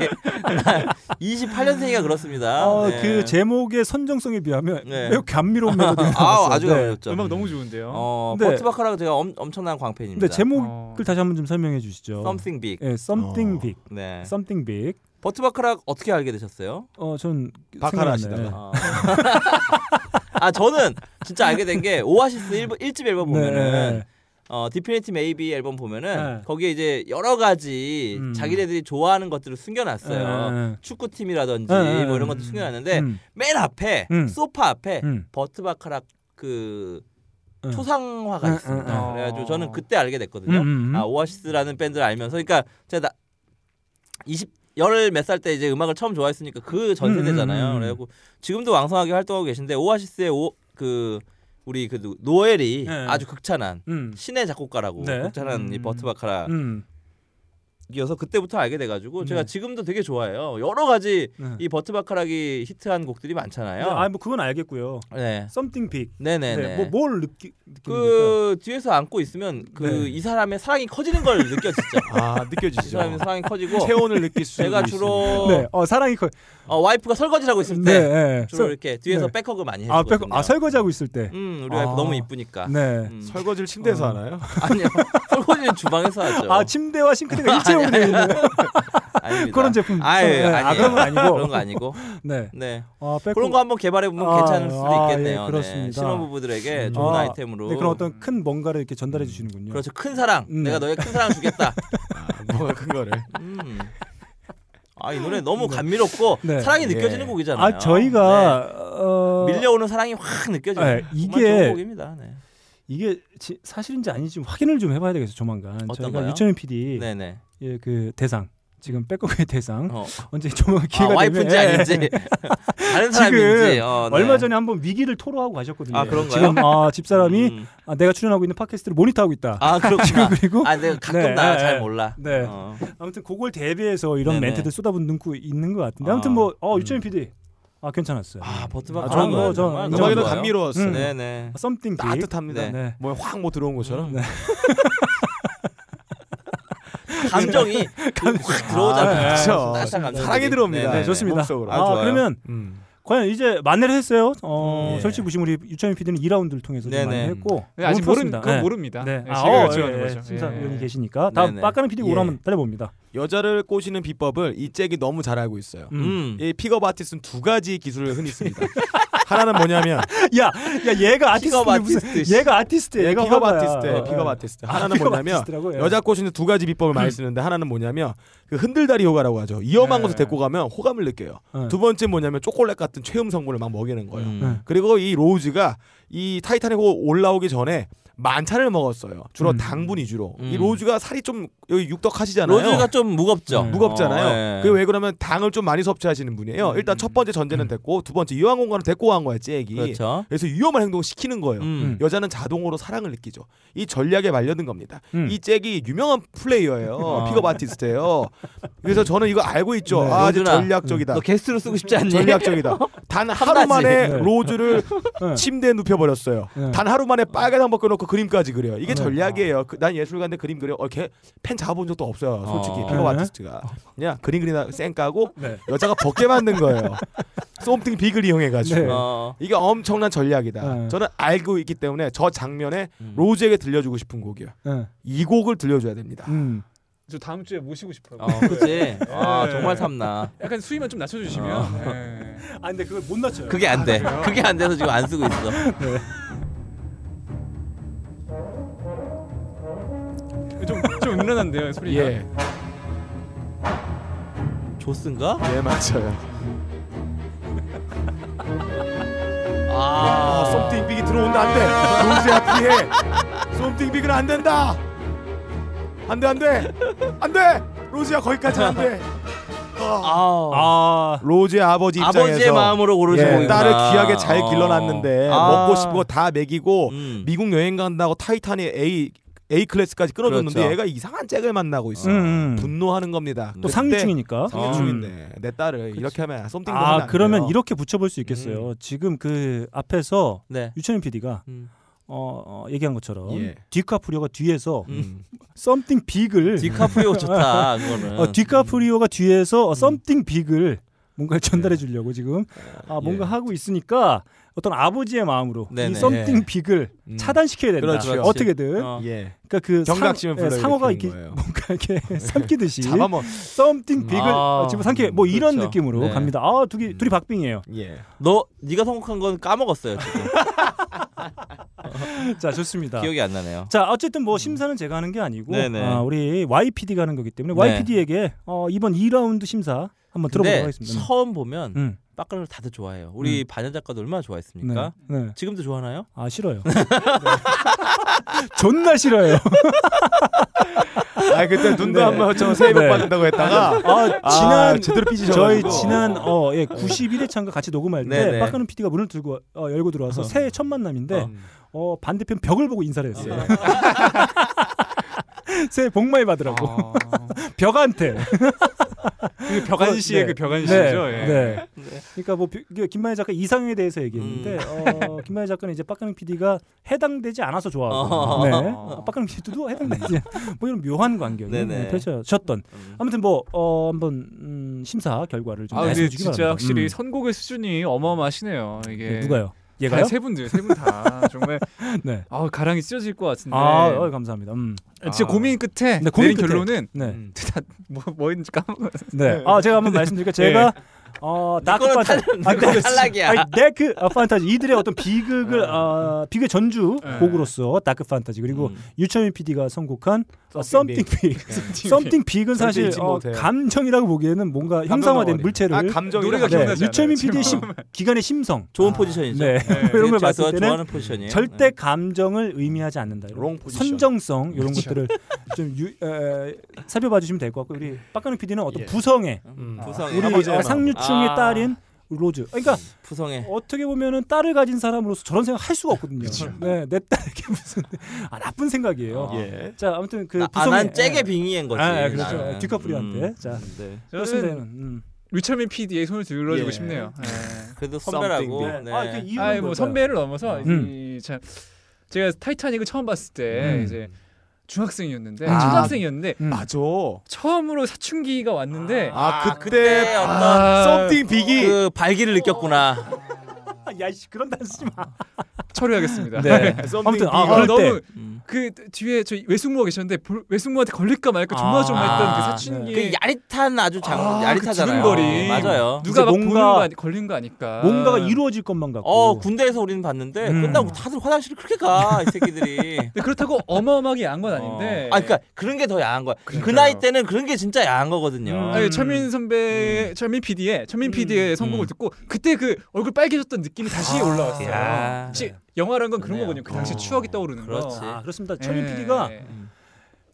28년생이가 그렇습니다. 어, 네. 그 제목의 선정성에 비하면 네. 매우 감미로운 멜로디가 아. 아주 네. 감미롭죠. 음악 너무 좋은데요. 어, 네. 버트바카락 제가 엄, 엄청난 광팬입니다. 근데 제목을 어. 다시 한번 좀 설명해 주시죠. Something Big. 예, Something 어. Big. 네. Something Big. 버트바카락 어떻게 알게 되셨어요? 어, 전 바카락. 하시다가. 아. 아 저는 진짜 알게 된 게 오아시스 1, 집 앨범 보면은 네. 어 Definitely Maybe 앨범 보면은 네. 거기에 이제 여러 가지 음. 자기네들이 좋아하는 것들을 숨겨놨어요. 네. 축구팀이라든지 네. 뭐 이런 것도 숨겨놨는데 음. 맨 앞에 음. 소파 앞에 음. 버트 바카락 그 음. 초상화가 음, 있습니다. 그래가지고 저는 그때 알게 됐거든요. 아 오아시스라는 밴드를 알면서 그러니까 제가 나 20, 열 몇 살 때 이제 음악을 처음 좋아했으니까 그전 음, 세대잖아요. 음, 음. 그래갖고 지금도 왕성하게 활동하고 계신데 오아시스의 오, 그 우리 그 누- 노엘이 네. 아주 극찬한 음. 신의 작곡가라고 네. 극찬한 이 음. 버트 바카락 이어서 음. 그때부터 알게 돼가지고 제가 네. 지금도 되게 좋아해요. 여러 가지 네. 이 버트 바카락이 히트한 곡들이 많잖아요. 아, 뭐 그건 알겠고요. 네. Something Big. 네네네. 네. 뭐뭘 느끼 느끼는 그 뒤에서 안고 있으면 그 네. 이 사람의 사랑이 커지는 걸 느껴 진짜. 아이 느껴지죠. 사람의 사랑이 커지고 체온을 느낄 수 제가. 주로 네. 어, 사랑이 커. 어, 와이프가 설거지를 하고 있을 네. 때 네. 주로 설- 이렇게 뒤에서 네. 백허그 많이 아, 해주거든요. 백, 아 설거지 하고 있을 때. 음, 우리 와이프 아. 너무 이쁘니까. 네. 음. 설거지를 침대에서 어. 하나요? 아니요. 설거지는 주방에서 하죠. 아, 침대와 싱크대가 일체 있는 아닙니다. 그런 제품. 아유, 네. 아니에요. 아, 그런 건 아니고. 그런 거 아니고. 네. 네. 아, 그런 거 한번 개발해 보면 아, 괜찮을 수도 아, 있겠네요. 예, 그렇습니다. 네. 신혼부부들에게 좋은 아, 아이템으로. 네, 그런 어떤 큰 뭔가를 이렇게 전달해 주시는군요. 그렇죠. 큰 사랑. 음, 내가 네. 너의 큰 사랑 주겠다. 뭐가 큰 거를. 음. 아, 이 노래 너무 감미롭고 네. 사랑이 예. 느껴지는 곡이잖아요. 아, 저희가 어 네. 밀려오는 사랑이 확. 네, 정말 이게- 좋은 곡입니다. 네. 이게 지, 사실인지 아닌지 좀 확인을 좀 해봐야 되겠어요 조만간. 어떤 저희가? 유천현 PD 네, 네. 예, 그 대상 지금 백업의 대상 어. 언제 조만간 아, 기회가 와이프인지 되면 예. 아닌지 다른 사람인지 어, 네. 얼마 전에 한번 위기를 토로하고 가셨거든요. 아, 그런가요? 지금 아, 집사람이 음. 아, 내가 출연하고 있는 팟캐스트를 모니터하고 있다. 아 그렇구나. 지금 그리고 아 내가 가끔 네, 나 네, 잘 네. 몰라. 네. 어. 아무튼 그걸 대비해서 이런 네네. 멘트들 쏟아붓는 있는 것 같은데 아무튼 아, 뭐 어, 음. 유천현 PD 아 괜찮았어요. 아 버트박 아, 저는 뭐, 저 음악이 인정합니다. 더 감미로웠어요. 음. 네네. 썸띵 빅. 따뜻합니다. 네. 뭐확뭐 들어온 것처럼. 네. 감정이 확 들어오잖아요. 아, 그렇죠. 따뜻한 감정. 사랑이 들어옵니다. 네, 좋습니다. 몸속으로. 아, 아. 그러면 음. 과연 이제 만회를 했어요. 어, 예. 솔직히 보시면 우리 유천현 PD는 2라운드를 통해서 좀. 만회를 했고 네, 아직 좋습니다. 그건 네. 모릅니다. 네. 네, 아, 제가 어, 예, 거죠. 심사위원이 예. 계시니까 다음 PD가 예. 오라 한번 달려봅니다. 여자를 꼬시는 비법을 이 잭이 너무 잘 알고 있어요. 음. 이 픽업 아티스트는 두 가지 기술을 흔히 씁니다. 하나는 뭐냐면 야, 야 얘가 픽업 아티스트인데 무슨 아티스트. 얘가 아티스트야. 얘가 픽업 화가야. 아티스트예요. 어, 픽업 예. 아티스트. 아, 하나는 뭐냐면? 여자 꼬시는 두 가지 비법을 많이 쓰는데 하나는 뭐냐면 그 흔들다리 효과라고 하죠. 위험한 네. 곳을 데리고 가면 호감을 느껴요. 네. 두 번째 뭐냐면 초콜릿 같은 최음 성분을 막 먹이는 거예요. 음. 네. 그리고 이 로즈가 이 타이타닉 올라오기 전에 만찬을 먹었어요. 주로 음. 당분 위주로. 이 음. 로즈가 살이 좀 여기 육덕하시잖아요. 로즈가 좀 무겁죠. 네. 무겁잖아요. 어, 예. 그게 왜 그러면 당을 좀 많이 섭취하시는 분이에요. 음. 일단 첫 번째 전제는 됐고 두 번째 이왕 공간을 데리고 간 거야, 잭이. 그렇죠. 그래서 위험한 행동을 시키는 거예요. 음. 여자는 자동으로 사랑을 느끼죠. 이 전략에 말려든 겁니다. 음. 이 잭이 유명한 플레이어예요. 아. 픽업 아티스트예요. 그래서 저는 이거 알고 있죠. 네. 아, 아주 로즈나, 전략적이다. 너 게스트로 쓰고 싶지 않니? 전략적이다. 단 하루. 만에 네. 로즈를 네. 침대에 눕혀버렸어요. 네. 단 하루 만에 빨간 바꿔 놓고 그림까지 그려요. 이게 네. 전략이에요. 그, 난 예술가인데 그림 그려. 어, 걔펜 잡아본 적도 없어요. 솔직히 어. 픽업 네. 아티스트가. 그냥 그림 그리다 쌩 까고 네. 여자가 벗게 만든 거예요. 솜띵 빅을 이용해가지고 네. 어. 이게 엄청난 전략이다. 네. 저는 알고 있기 때문에 저 장면에 음. 로즈에게 들려주고 싶은 곡이에요. 네. 이 곡을 들려줘야 됩니다. 음. 저 다음 주에 모시고 싶어요. 어, 그치? 아, 네. 정말 탐나. 약간 수위만 좀 낮춰주시면. 어. 네. 아 근데 그걸 못 낮춰요. 그게 안 돼. 그래요? 그게 안 돼서 지금 안 쓰고 있어. 좀, 좀 음란한데요 소리가. 예, 조스인가? 예 맞아요. 아, 아, 솜띵 빅이 들어온다 안 돼. 로즈야 피해. 솜띵 빅은 안 된다. 안 돼, 안 돼. 안 돼. 로즈야 거기까지 안 돼. 아, 아, 아 로즈의 아버지 입장에서 아버지의 마음으로 고르신 예. 딸을 귀하게 잘 어. 길러놨는데 아. 먹고 싶은 거 다 먹이고 음. 미국 여행 간다고 타이타닉 A A 클래스까지 끌어줬는데 그렇죠. 얘가 이상한 잭을 만나고 있어. 음, 음. 분노하는 겁니다. 또 상류층이니까. 상류층인데 내 딸을 이렇게 하면 something 아 그러면 이렇게 붙여볼 수 있겠어요. 음. 지금 그 앞에서 네. 유천민 PD가 음. 어, 어, 얘기한 것처럼 예. 디카프리오가 뒤에서 음. Something Big을 디카프리오 좋다. 그거는. 어, 디카프리오가 뒤에서 음. 어, Something Big을 뭔가 전달해 주려고 지금 아, 뭔가 예. 하고 있으니까 어떤 아버지의 마음으로 이 네네. Something Big을 음. 차단시켜야 된다. 그렇죠. 어떻게든. 어. 예. 그러니까 그 경각심을 상, 예, 상어가 이렇게 거예요. 뭔가 이렇게 삼키듯이 잡아먹. Something Big을 아, 어, 집어 삼키 뭐 이런 그렇죠. 느낌으로 네. 갑니다. 아, 둘이 둘이 박빙이에요. 예. 너 네가 선곡한 건 까먹었어요 지금. 자, 좋습니다. 기억이 안 나네요. 자, 어쨌든 뭐 심사는 제가 하는 게 아니고. 아, 우리 YPD가 하는 거기 때문에 네. YPD에게 어, 이번 2라운드 심사 한번 들어보도록 하겠습니다. 처음 보면 음. 빠까를 다들 좋아해요. 우리 반야 작가도 얼마나 좋아했습니까? 네. 네. 지금도 좋아하나요? 아 싫어요. 네. 존나 싫어요. 아 그때 눈도 네. 한번 저 새해 복 네. 받는다고 했다가 아, 아, 지난 제대로 삐지셔 저희 지난 어, 예, 91회차인가 같이 녹음할 때. 빡가는 PD가 문을 들고 어, 열고 들어와서 새해 첫 만남인데 어, 반대편 벽을 보고 인사를 했어요. 새해 복 많이 받으라고 아, 벽한테. 그 벽한 씨의 네. 그 벽한 네. 씨죠. 예. 네. 그러니까 뭐 김만희 작가 이상형에 대해서 얘기했는데 어, 김만희 작가는 이제 빡가는 PD가 해당되지 않아서 좋아하고 어. 네. 어, 빡가는 PD도 해당되지 뭐 이런 묘한 관계를 네네. 네, 펼쳐졌던 음. 아무튼 뭐 어, 한번 음, 심사 결과를 좀 아 말씀해 주기 진짜 바랍니다. 확실히 음. 선곡의 수준이 어마어마하시네요. 이게 네, 누가요? 다 얘가요? 세 분들 세 분 다 정말 네. 아 가랑이 찢어질 것 같은데. 아, 어, 감사합니다. 음. 진짜 아. 고민 끝에 네, 고민 내린 끝에. 결론은 네. 음. 다뭐 뭐였는지 까먹었어요. 네. 아, 제가 한번 말씀드릴게요. 제가 어, Dark Fantasy. 탈- 네 거는 탈락이야. 아니, Dark 어, 판타지 이들의 어떤 비극을 어, 비극 전주 네. 곡으로서 Dark Fantasy 그리고 음. 유천민 PD가 선곡한 어, Something 썸띵 빅. Something Big은 사실 어. 감정이라고 보기에는 뭔가 형상화된. 물체를 아 감정이 노래가 네, 유천민 PD의 심. 기간의 심성 좋은 포지션이죠. 네. 네. 이런 걸 봤을 때는 좋아하는 포지션이에요. 절대 감정을 의미하지 않는다. 이런 long 포지션. 선정성 이런 그렇죠. 것들을 좀 유, 에, 살펴봐 주시면 될 것 같고 우리 박근홍 PD는 어떤 예. 부성의 음, 부성애. 우리 아버지의 어. 상류층 의 아. 딸인 로즈. 그러니까 부성애. 어떻게 보면은 딸을 가진 사람으로서 저런 생각 할 수가 없거든요. 네, 내 딸에게 무슨 아, 나쁜 생각이에요. 아. 예. 자, 아무튼 그 나- 아, 부성의 난 잭에 빙의한 거지. 아, 그렇죠. 나는. 디카프리오한테. 음, 자, 네. 그렇습니다. 음. 유천민 PD의 손을 들어주고 예. 싶네요. 예. 그래도 선배라고. 네. 아, 그 이유는 아이 뭐? 선배를 넘어서 음. 이참 제가 타이타닉을 처음 봤을 때 음. 이제 중학생이었는데 아. 초등학생이었는데 음. 맞아. 처음으로 사춘기가 왔는데 아, 아, 그때 그때 어떤 아, 썸띵 빅이 그 발기를 느꼈구나. 아, 야, 씨, 그런 단어 쓰지 마. 처리하겠습니다. 네. 아무튼 아, 빅이 아, 그럴 때 너무 음. 그 뒤에 저 외숙모가 계셨는데 볼- 외숙모한테 걸릴까 말까 조마조마했던 아, 그 네. 사춘기 그 야릿한 아주 장 아, 야릿하잖아요. 그 두근거림. 맞아요. 누가 막 뭔가- 보는 거 걸린 거 아니까 뭔가가 이루어질 것만 같고. 어 군대에서 우리는 봤는데 음. 끝나고 다들 화장실을 그렇게 가 이 새끼들이. 근데 그렇다고 어마어마하게 야한 건 아닌데 아 그러니까 그런 게 더 야한 거야. 그 그러니까요. 나이 때는 그런 게 진짜 야한 거거든요. 음. 아니, 철민 선배, 철민 PD의 철민 PD의 선곡을 음. 듣고 그때 그 얼굴 빨개졌던 느낌 이 다시 올라왔어요. 야. 혹시 영화란 건 그런 그러네요. 거거든요. 그 당시 어. 추억이 떠오르는 그렇지. 거. 아, 그렇습니다. 철민 예. PD가 음.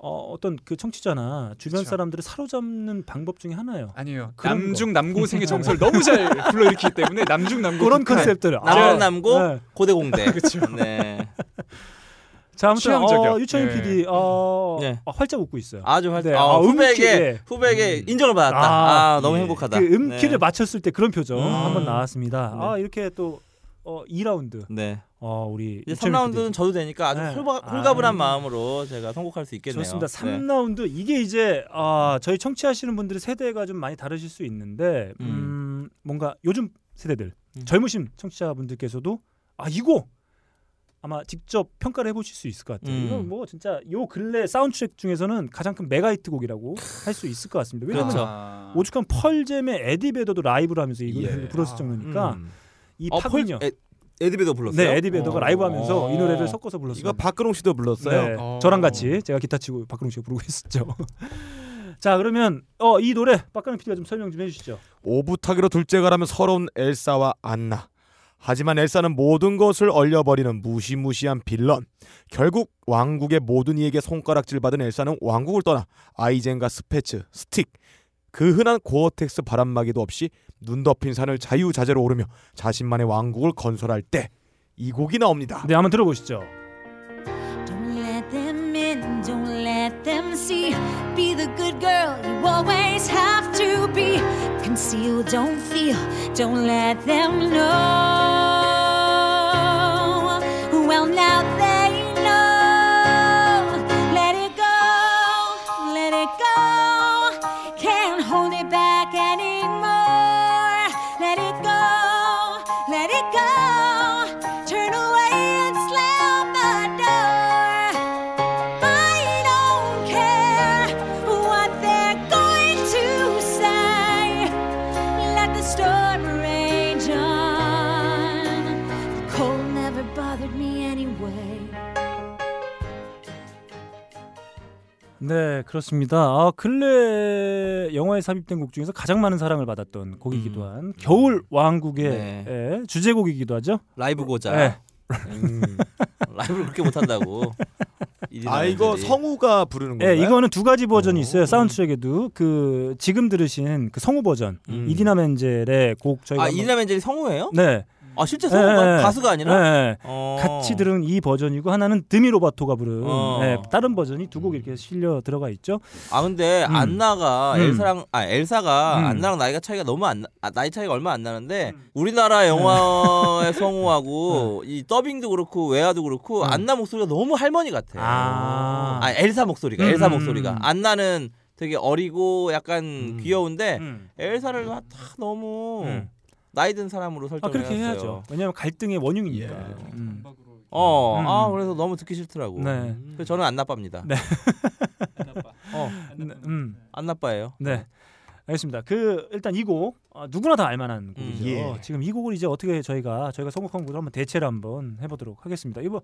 어, 어떤 그 청취자나 주변 그쵸. 사람들을 사로잡는 방법 중에 하나예요. 아니에요. 그런 남중 남고생의 정서를 너무 잘 불러일으키기 때문에 남중 남고 그런 극한. 컨셉들. 남중 남고 네. 고대 공대. 그렇죠. 네. 자, 아무튼 취향적이요. 어, 유창인 네. PD 어, 네. 어, 활짝 웃고 있어요. 아주 활. 네. 아, 아, 후배에게 음키, 예. 후배에게 인정을 받았다. 아, 너무 예. 행복하다. 그 음키를 네. 맞췄을 때 그런 표정 음. 한번 나왔습니다. 네. 아 이렇게 또 어, 2라운드 네. 어, 우리 이제 유창민 3라운드는 PD. 져도 되니까 아주 네. 홀가, 홀가분한 아. 마음으로 제가 선곡할 수 있겠네요. 좋습니다. 네. 3라운드 이게 이제 아, 저희 청취하시는 분들의 세대가 좀 많이 다르실 수 있는데 음, 음. 뭔가 요즘 세대들, 음. 젊으신 청취자분들께서도 아 이거 아마 직접 평가를 해보실 수 있을 것 같아요. 음. 이건 뭐 진짜 요 근래 사운드트랙 중에서는 가장 큰 메가히트 곡이라고 할 수 있을 것 같습니다. 왜냐하면 그렇죠. 아. 오죽한 펄잼의 에디 베더도 라이브로 하면서 이걸 예. 불렀을 정도니까 음. 이 어, 팝은요. 펄- 에- 에디 베더도 불렀어요? 네, 에디 베더가 어. 라이브 하면서 이 노래를 섞어서 불렀어요. 이거 박근홍 씨도 불렀어요. 네, 어. 저랑 같이 제가 기타 치고 박근홍 씨가 부르고 있었죠. 자, 그러면 어, 이 노래 박근홍 PD가 좀 설명 좀 해주시죠. 오붓하기로 둘째 가라면 서러운 엘사와 안나. 하지만 엘사는 모든 것을 얼려버리는 무시무시한 빌런. 결국 왕국의 모든 이에게 손가락질 받은 엘사는 왕국을 떠나 아이젠과 스페츠, 스틱, 그 흔한 고어텍스 바람막이도 없이 눈 덮인 산을 자유자재로 오르며 자신만의 왕국을 건설할 때 이 곡이 나옵니다. 네, 한번 들어보시죠. Don't let them in, don't let them see. Be the good girl you always have to be. Conceal, don't feel, don't let them know. 네, 그렇습니다. 아, 근래 영화에 삽입된 곡 중에서 가장 많은 사랑을 받았던 곡이기도 한 겨울 왕국의 음. 네. 예, 주제곡이기도 하죠. 라이브 고자. 네. 음. 라이브를 그렇게 못한다고. 아 이거 성우가 부르는 예, 건가요? 이거는 두 가지 버전이 있어요. 사운드 트랙에도 그 지금 들으신 그 성우 버전 음. 이디나 멘젤의 곡 저희가 아 이디나 멘젤이 성우예요? 네. 아 실제 성우가 예, 예. 가수가 아니라? 예, 예. 어. 같이 들은 이 버전이고 하나는 데미 로바토가 부른 어. 예, 다른 버전이 두 곡 이렇게 실려 들어가 있죠. 아 근데 음. 안나가 음. 엘사랑 아 엘사가 음. 안나랑 나이가 차이가 너무 안 나, 아, 나이 차이가 얼마 안 나는데 우리나라 영화의 성우하고 이 더빙도 그렇고 외화도 그렇고 안나 목소리가 너무 할머니 같아. 아. 아 엘사 목소리가 음, 엘사 음, 목소리가 음. 안나는 되게 어리고 약간 귀여운데 음. 엘사를 다 너무 음. 나이 든 사람으로 아 설정을 그렇게 해놨어요. 해야죠. 왜냐하면 갈등의 원흉이니까. 음. 어, 음. 아 그래서 너무 듣기 싫더라고. 네. 그래서 저는 안 나빠입니다. 네. 어, 네, 음. 안 나빠예요. 네. 알겠습니다. 그 일단 이곡 아, 누구나 다 알만한 곡이죠. 예. 지금 이 곡을 이제 어떻게 저희가 저희가 선곡한 곡을 한번 대체를 한번 해보도록 하겠습니다. 이거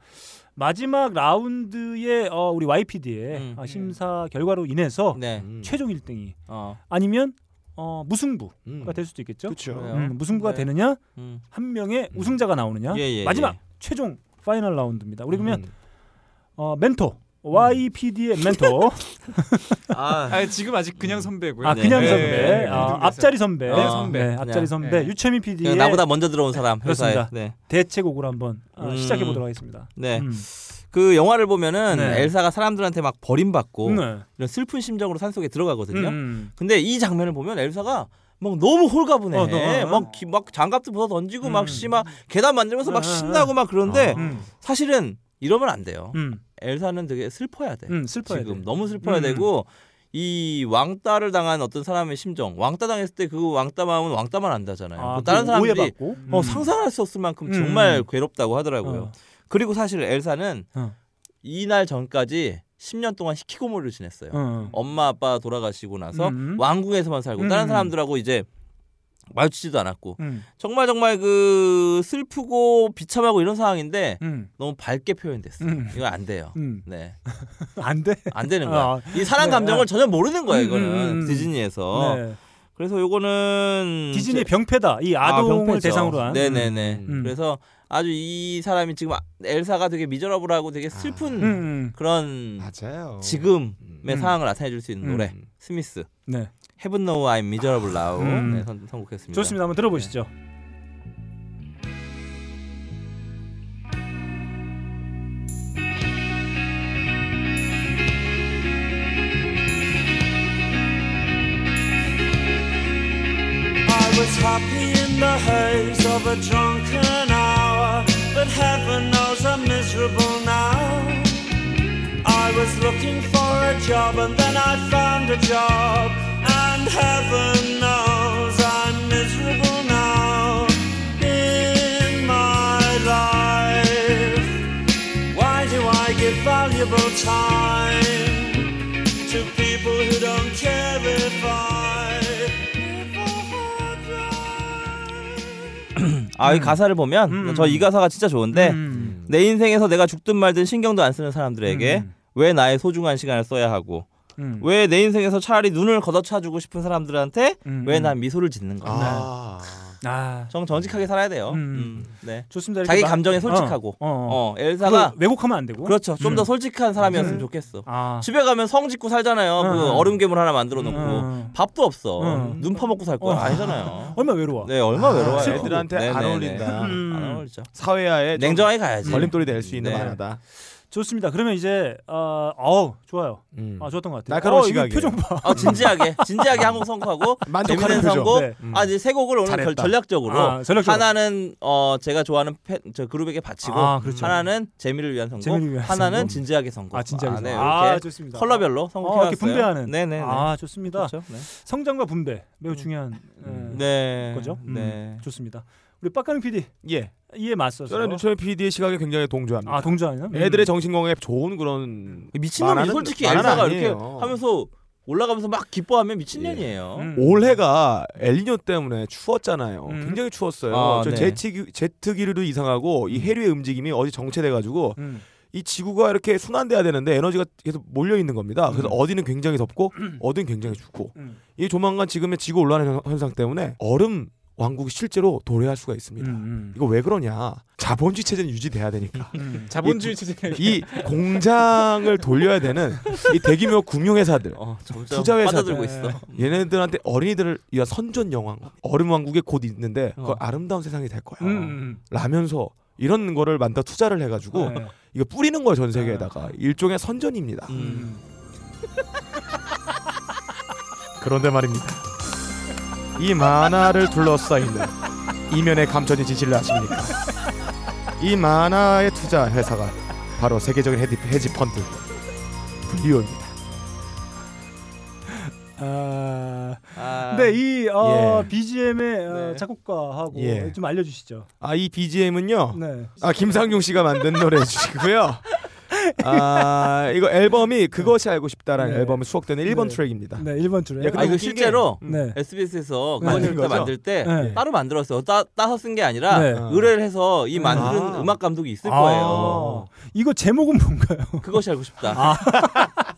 마지막 라운드의 어, 우리 YPD의 음. 심사 결과로 인해서 네. 음. 최종 1등이 어. 아니면 어, 무승부가 음. 될 수도 있겠죠. 그렇죠. 음, 무승부가 네. 되느냐, 음. 한 명의 우승자가 나오느냐, 예, 예, 마지막 예. 최종 파이널 라운드입니다. 우리 그러면 음. 어, 멘토 YPD의 멘토 아, 아, 지금 아직 그냥 선배고요. 아 네. 그냥 네. 선배 네. 아, 네. 앞자리 선배 어, 선배. 네, 앞자리 선배 네. 유채민 PD의 나보다 먼저 들어온 사람 회사에. 그렇습니다. 네. 대체곡으로 한번 어, 음. 시작해 보도록 하겠습니다. 네. 음. 그 영화를 보면은 네. 엘사가 사람들한테 막 버림받고 네. 이런 슬픈 심정으로 산속에 들어가거든요. 음. 근데 이 장면을 보면 엘사가 막 너무 홀가분해. 어, 너, 어. 막, 기- 막 장갑도 벗어 던지고 음. 막씨막 계단 만들면서 막 어, 어, 신나고 막 그런데 음. 사실은 이러면 안 돼요. 음. 엘사는 되게 슬퍼야 돼. 음, 슬퍼야 지금 돼. 너무 슬퍼야 음. 되고 이 왕따를 당한 어떤 사람의 심정, 왕따 당했을 때 그 왕따 마음은 왕따만 안다잖아요. 아, 그 다른 그 사람들이? 어, 음. 상상할 수 없을 만큼 음. 정말 괴롭다고 하더라고요. 어. 그리고 사실 엘사는 어. 이날 전까지 10년 동안 히키고모리를 지냈어요. 어. 엄마 아빠 돌아가시고 나서 음. 왕궁에서만 살고 음. 다른 사람들하고 이제 마주치지도 않았고 음. 정말 정말 그 슬프고 비참하고 이런 상황인데 음. 너무 밝게 표현됐어. 요 음. 이거 안 돼요. 음. 네. 안 돼. 안 되는 거야. 아, 이 사랑 네, 감정을 아. 전혀 모르는 거야 음, 이거는 음, 음. 디즈니에서. 네. 그래서 요거는 디즈니의 제- 병폐다. 이 아, 아동을 병폐죠. 대상으로 한. 네네네. 음. 그래서 아주 이 사람이 지금 아- 엘사가 되게 미저러블하고 되게 슬픈 음, 음. 그런 맞아요. 지금의 음. 상황을 나타내 줄 수 있는 음. 노래 스미스 네. Heaven Know I'm Miserable Now 음. 네, 선, 선곡했습니다. 좋습니다. 한번 들어보시죠. I was happy in the haze of a drunken hour, but heaven knows I'm miserable now. I was looking for a job and then I found a job. And heaven knows I'm miserable now in my life. Why do I give valuable time to people who don't care if I? 아, 이 가사를 보면 저 이 가사가 진짜 좋은데 내 인생에서 내가 죽든 말든 신경도 안 쓰는 사람들에게 음. 왜 나의 소중한 시간을 써야 하고 음. 왜내 인생에서 차라리 눈을 걷어차주고 싶은 사람들한테 음, 왜 음. 난 미소를 짓는 건가? 아. 아, 정 정직하게 살아야 돼요. 음. 음, 네. 좋습니다. 자기 마- 감정에 솔직하고. 어, 어, 어, 엘사가 왜곡하면 안 되고. 그렇죠. 좀더 음. 솔직한 사람이었으면 음. 좋겠어. 아, 집에 가면 성 짓고 살잖아요. 그 음. 얼음 괴물 하나 만들어 놓고 음. 밥도 없어. 음. 눈 퍼먹고 살 거야. 어. 아니잖아요. 얼마 나 외로워. 네, 얼마 나 외로워요. 슬프고. 애들한테 안. 어울린다. 음. 안 어울리죠. 사회화에 좀 냉정하게 가야지. 걸림돌이 될 수 있는 네. 만화다. 좋습니다. 그러면 이제 어, 어우 좋아요. 음. 아 좋았던 것 같아요. 날카로운 어, 이거 시각이에요. 표정 봐. 어, 진지하게 진지하게 한국 선곡하고 재밌는. 선곡. 네. 아 이제 세 곡을 오늘 결, 잘했다. 전략적으로 아, 전략적으로. 하나는 어 제가 좋아하는 팬, 저 그룹에게 바치고 아, 그렇죠. 하나는 재미를 위한 선곡, 재미를 위한 하나는 선곡. 진지하게 선곡. 아 진지하게. 아, 네, 아, 이렇게 좋습니다. 컬러별로 어, 선곡해 왔어요. 이렇게 분배하는. 네네. 아 좋습니다. 그렇죠. 네. 성장과 분배 매우 중요한 에, 네. 거죠. 음, 네. 좋습니다. 우리 빡가능 PD 예. 이에 맞서서 저는 유철 PD의 시각에 굉장히 동조합니다. 아 동조하냐? 애들의 정신 건강에 좋은 그런 미친놈이 솔직히 엘사가 이렇게 아니에요. 하면서 올라가면서 막 기뻐하면 미친년이에요. 음. 올해가 엘니뇨 때문에 추웠잖아요. 음. 굉장히 추웠어요. 아, 저 네. 제트 제트 기류도 이상하고 이 해류의 움직임이 어디 정체돼가지고 음. 이 지구가 이렇게 순환돼야 되는데 에너지가 계속 몰려 있는 겁니다. 그래서 어디는 굉장히 덥고 어디는 굉장히 춥고 음. 이 조만간 지금의 지구 온난화 현- 현상 때문에 얼음 왕국이 실제로 도래할 수가 있습니다. 음, 이거 왜 그러냐? 자본주의 체제는 유지돼야 되니까. 음. 자본주의 체제 이 공장을 돌려야 되는 이 대규모 금융회사들, 어, 점점 투자 회사들 빠져들고 있어. 얘네들한테 어린이들을 위한 선전 영화 얼음 왕국에 곧 있는데 어. 아름다운 세상이 될 거야. 음, 음. 라면서 이런 거를 만들어 투자를 해가지고 네. 이거 뿌리는 거예요 전 세계에다가 일종의 선전입니다. 음. 그런데 말입니다. 이 만화를 둘러싸이는 이면에 감춰진 진실을 아십니까? 이 만화의 투자 회사가 바로 세계적인 헤지, 헤지 펀드 블리오입니다. 아, 아, 근데 이 어, 예. BGM의 어, 네. 작곡가하고 예. 좀 알려주시죠. 아 이 BGM은요. 네. 아 김상중 씨가 만든 노래 주시고요. 아 이거 앨범이 그것이 알고 싶다라는 네. 앨범에 수록되는 1번 네. 트랙입니다. 네, 1번 줄에. 예, 근데 아 이거 실제로 네. SBS에서 네. 그거 만든 때 거죠? 만들 때 네. 따로 만들었어요. 따, 따서 쓴 게 아니라 네. 의뢰를 해서 이 만드는 아. 음악 감독이 있을 아, 거예요. 이거 제목은 뭔가요? 그것이 알고 싶다. 아.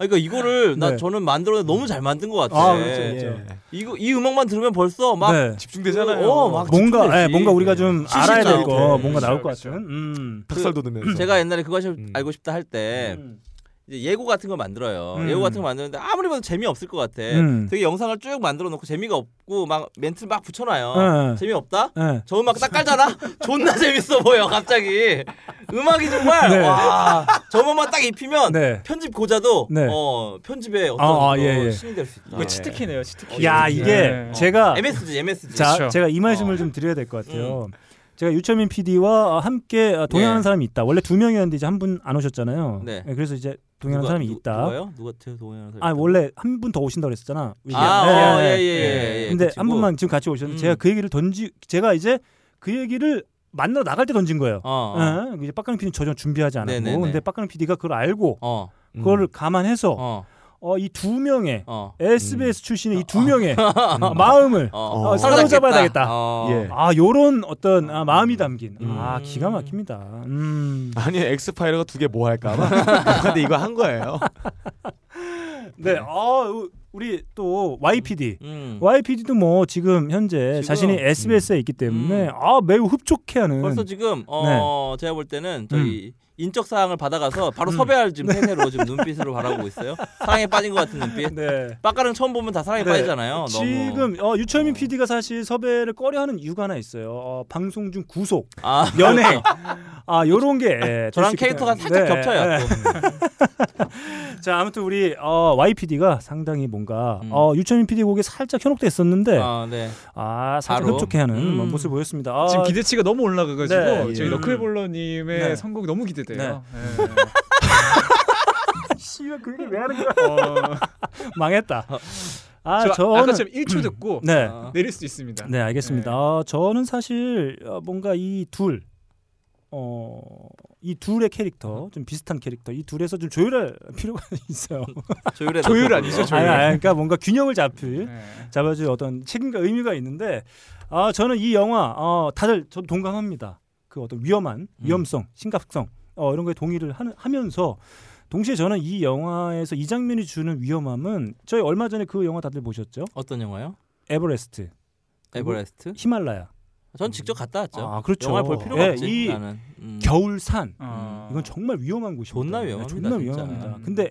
아, 그러니까 이거를 나 네. 저는 만들어 너무 잘 만든 것 같아. 아, 그렇죠, 예. 그렇죠. 이거 이 음악만 들으면 벌써 막 네. 집중되잖아요. 어, 막 뭔가. 예, 뭔가 우리가 좀 알아야 될 나오고. 거 뭔가 나올 것 그렇죠. 같은. 음. 닭살 돋으면서 제가 옛날에 그것이 음. 알고 싶다 할 때 음. 이제 예고 같은 거 만들어요. 음. 예고 같은 거 만드는데 아무리 봐도 재미없을 것 같아. 음. 되게 영상을 쭉 만들어 놓고 재미가 없고 막 멘트를 막 붙여놔요. 네. 재미없다? 예. 저 음악 딱 깔잖아? 존나 재밌어 보여 갑자기. 음악이 정말 네. 와. 저 음악만 딱 입히면 네. 편집 고자도 네. 어 편집에 어떤 아, 아, 또 예, 예. 신이 될 수 있다. 이거 치트키네요, 치트키. 야, 이게 네. 제가 MSG MSG. 자, 그렇죠. 제가 이 말씀을 어. 좀 드려야 될 것 같아요. 제가 유철민 PD와 함께 동행하는 예. 사람이 있다. 원래 두 명이었는데 이제 한 분 안 오셨잖아요. 네. 예, 그래서 이제 동행하는 누가- 사람이 누- 있다. 누가요? 누가 제 동행하는 사람? 아 원래 한 분 더 오신다고 그랬었잖아. 아, 예, 어, 예. 예, 예, 예, 예. 근데 그 한. 분만 지금 같이 오셨는데 음. 제가 그 얘기를 던지 제가 이제 그 얘기를 만나러 나갈 때 던진 거예요. 어. 어. 예, 이제 빡가능 PD 전혀 준비하지 않았고, 네네네. 근데 빡가능 PD가 그걸 알고 어. 음. 그거를 감안해서 어. 어, 이 두 명의 어. SBS 출신의 이 두 명의 마음을 어. 어, 사로잡아야. 되겠다. 어. 예. 아 요런 어떤 아, 마음이 담긴 음. 아 기가 막힙니다. 음. 아니 엑스파일러가 두 개 뭐 할까 봐 근데 이거 한 거예요. 네, 아 우- 우리 또 YPD. 음. YPD도 뭐 지금 현재 지금, 자신이 SBS에 있기 때문에 음. 아 매우 흡족해 하는 벌써 지금 어 제가 볼 때는 저희 인적 사항을 받아가서 바로 음. 섭외할 지금 태세로 지금 눈빛으로 바라보고 있어요. 사랑에 빠진 것 같은 눈빛. 네. 빡가릉 처음 보면 다 사랑에 네. 빠지잖아요. 지금 어, 유철민 PD가 사실 섭외를 꺼려하는 이유가 하나 있어요. 어, 방송 중 구속, 아 연애, 아 요런 게 예, 저랑 캐릭터가 때문에. 살짝 겹쳐요. 네. 또. 자 아무튼 우리 어, YPD가 상당히 뭔가 음. 어, 유철민 PD 곡에 살짝 현혹돼 있었는데 아 네. 아 살짝 바로. 흡족해하는 음. 뭐 모습 보였습니다. 아, 지금 기대치가 너무 올라가가지고 네, 저희 예. 너클볼러님의 네. 선곡이 너무 기대 돼요. 네. 씨발 그 얘기 왜 하는 거야? 망했다. 아 저 저는 아까처럼 1초 듣고 네. 아. 내릴 수 있습니다. 네 알겠습니다. 어, 저는 사실 어, 뭔가 이 둘 어, 이 둘의 캐릭터 좀 비슷한 캐릭터 이 둘에서 좀 조율할 필요가 있어요. 조율해 조율 아니죠, 조율. 아니, 아니, 그러니까 뭔가 균형을 잡힐 네. 잡아줄 어떤 책임과 의미가 있는데 아 저는 이 영화 어, 다들 저도 동감합니다. 그 어떤 위험한 위험성, 심각성 어, 이런 거에 동의를 하는, 하면서 동시에 저는 이 영화에서 이 장면이 주는 위험함은 저희 얼마 전에 그 영화 다들 보셨죠? 어떤 영화요? 에버레스트. 에버레스트? 히말라야. 전 직접 갔다 왔죠. 아, 그렇죠. 영화를 볼 필요가 예, 없지. 이 나는. 음. 겨울산 어. 이건 정말 위험한 곳입니다. 존나 네, 위험합니다, 존나. 위험합니다. 음. 근데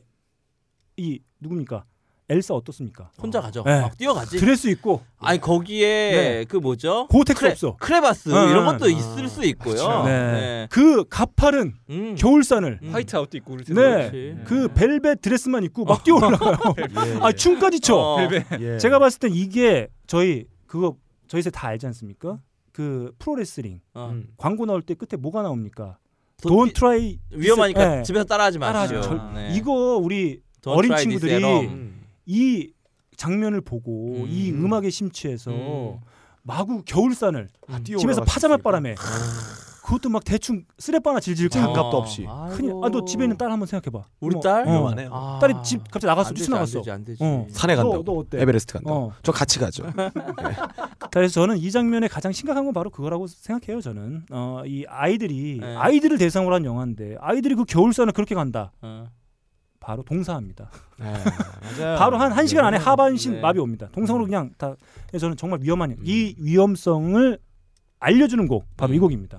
이 누굽니까? 엘사 어떻습니까? 혼자 가죠. 네. 막 뛰어가지. 드레스 입고 아니 거기에 네. 그 뭐죠? Gore-Tex 크레, 없어. 크레바스 어, 이런 어. 것도 있을 수 있고요. 네. 네. 그 가파른 음. 겨울산을 화이트 아웃도 입고 그럴 네. 그 벨벳 드레스만 입고 막 뛰어 올라가요. 아 춤까지 춰. 어. 벨벳. 제가 봤을 땐 이게 저희 그거 저희 세 다 알지 않습니까? 그 프로레슬링 어. 음. 광고 나올 때 끝에 뭐가 나옵니까? 도- Don't try 위험하니까 네. 집에서 따라하지 마시죠. 절- 네. 이거 우리 Don't 어린 친구들이. 이 장면을 보고 음. 이 음악에 심취해서 음. 마구 겨울산을 아, 집에서 파자마. 바람에 그것도 막 대충 쓰레빠나 질질 장갑도 없이. 큰일. 아, 너 집에 있는 딸 한번 생각해봐. 우리 어머, 딸? 어. 아. 딸이 집 갑자기 나갔어. 안 뉴스 나갔어. 안 되지, 안 되지. 어. 산에 너, 간다고. 너 어때? 에베레스트 간다. 어. 고저 같이 가죠. 그래서 저는 이 장면에 가장 심각한 건 바로 그거라고 생각해요. 저는 어, 이 아이들이 네. 아이들을 대상으로 한 영화인데 아이들이 그 겨울산을 그렇게 간다. 어. 바로 동사합니다. 네. 바로 한한 시간 안에 하반신 네. 마비 옵니다. 동상으로 그냥 다. 저는 정말 위험한 이 위험성을 알려주는 곡 바로 이 음. 곡입니다.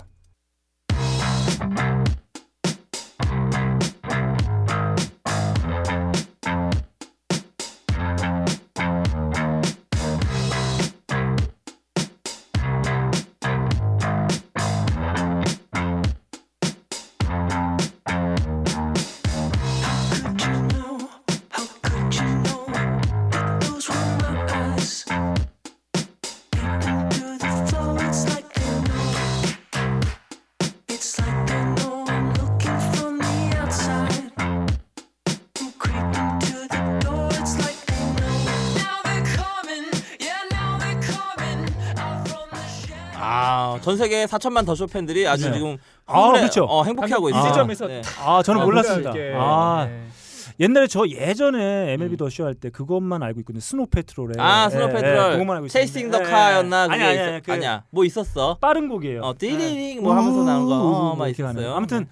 아, 전 세계 4천만 The Show 팬들이 아주 네. 지금 아, 흥분해- 그렇죠. 어, 행복해하고 아. 있어요. 이 지점에서 네. 아 저는 아, 몰랐습니다. 아 네. 옛날에 저 예전에 MLB 음. The Show 할 때 그것만 알고 있거든요. Snow Patrol에 아, Snow 예, Patrol. 예, 그것만 알고 Chasing the. Car였나 예, 그게 아니. 아니, 아니, 그 아니야. 뭐 있었어? 빠른 곡이에요. 어, 띠리링 뭐 하면서 나오는 거. 어, 막 이렇게 가네요. 있었어요. 아무튼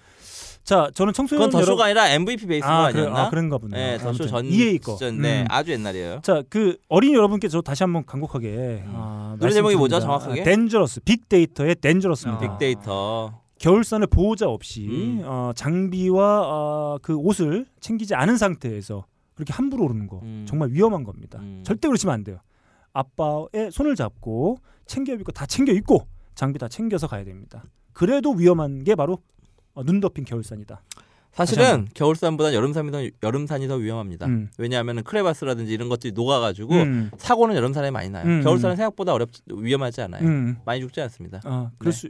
자 저는 청소년 그건 더쇼가 여러분- 아니라 MVP Base가 아, 아, 그래, 니었나 아 그런가 보네요. 네, The Show 전 EA 거. 시절인데 음. 아주 옛날이에요. 자, 그 어린이 여러분께 저 다시 한번 간곡하게 아, 노래 제목이 뭐죠. 정확하게? 아, Dangerous, 빅데이터의 Dangerous입니다. 아. 빅데이터. 겨울산을 보호자 없이 음. 어, 장비와 어, 그 옷을 챙기지 않은 상태에서 그렇게 함부로 오르는 거 음. 정말 위험한 겁니다. 음. 절대 그러시면 안 돼요. 아빠의 손을 잡고 챙겨 입고 다 챙겨 입고 장비 다 챙겨서 가야 됩니다. 그래도 위험한 게 바로 어, 눈 덮인 겨울산이다. 사실은. 겨울산보다 여름산이 더 여름산이 더 위험합니다. 음. 왜냐하면 크레바스라든지 이런 것들이 녹아가지고 음. 사고는 여름산에 많이 나요. 음, 겨울산은 생각보다 어렵 위험하지 않아요. 음. 많이 죽지 않습니다. 아, 그럴 네. 수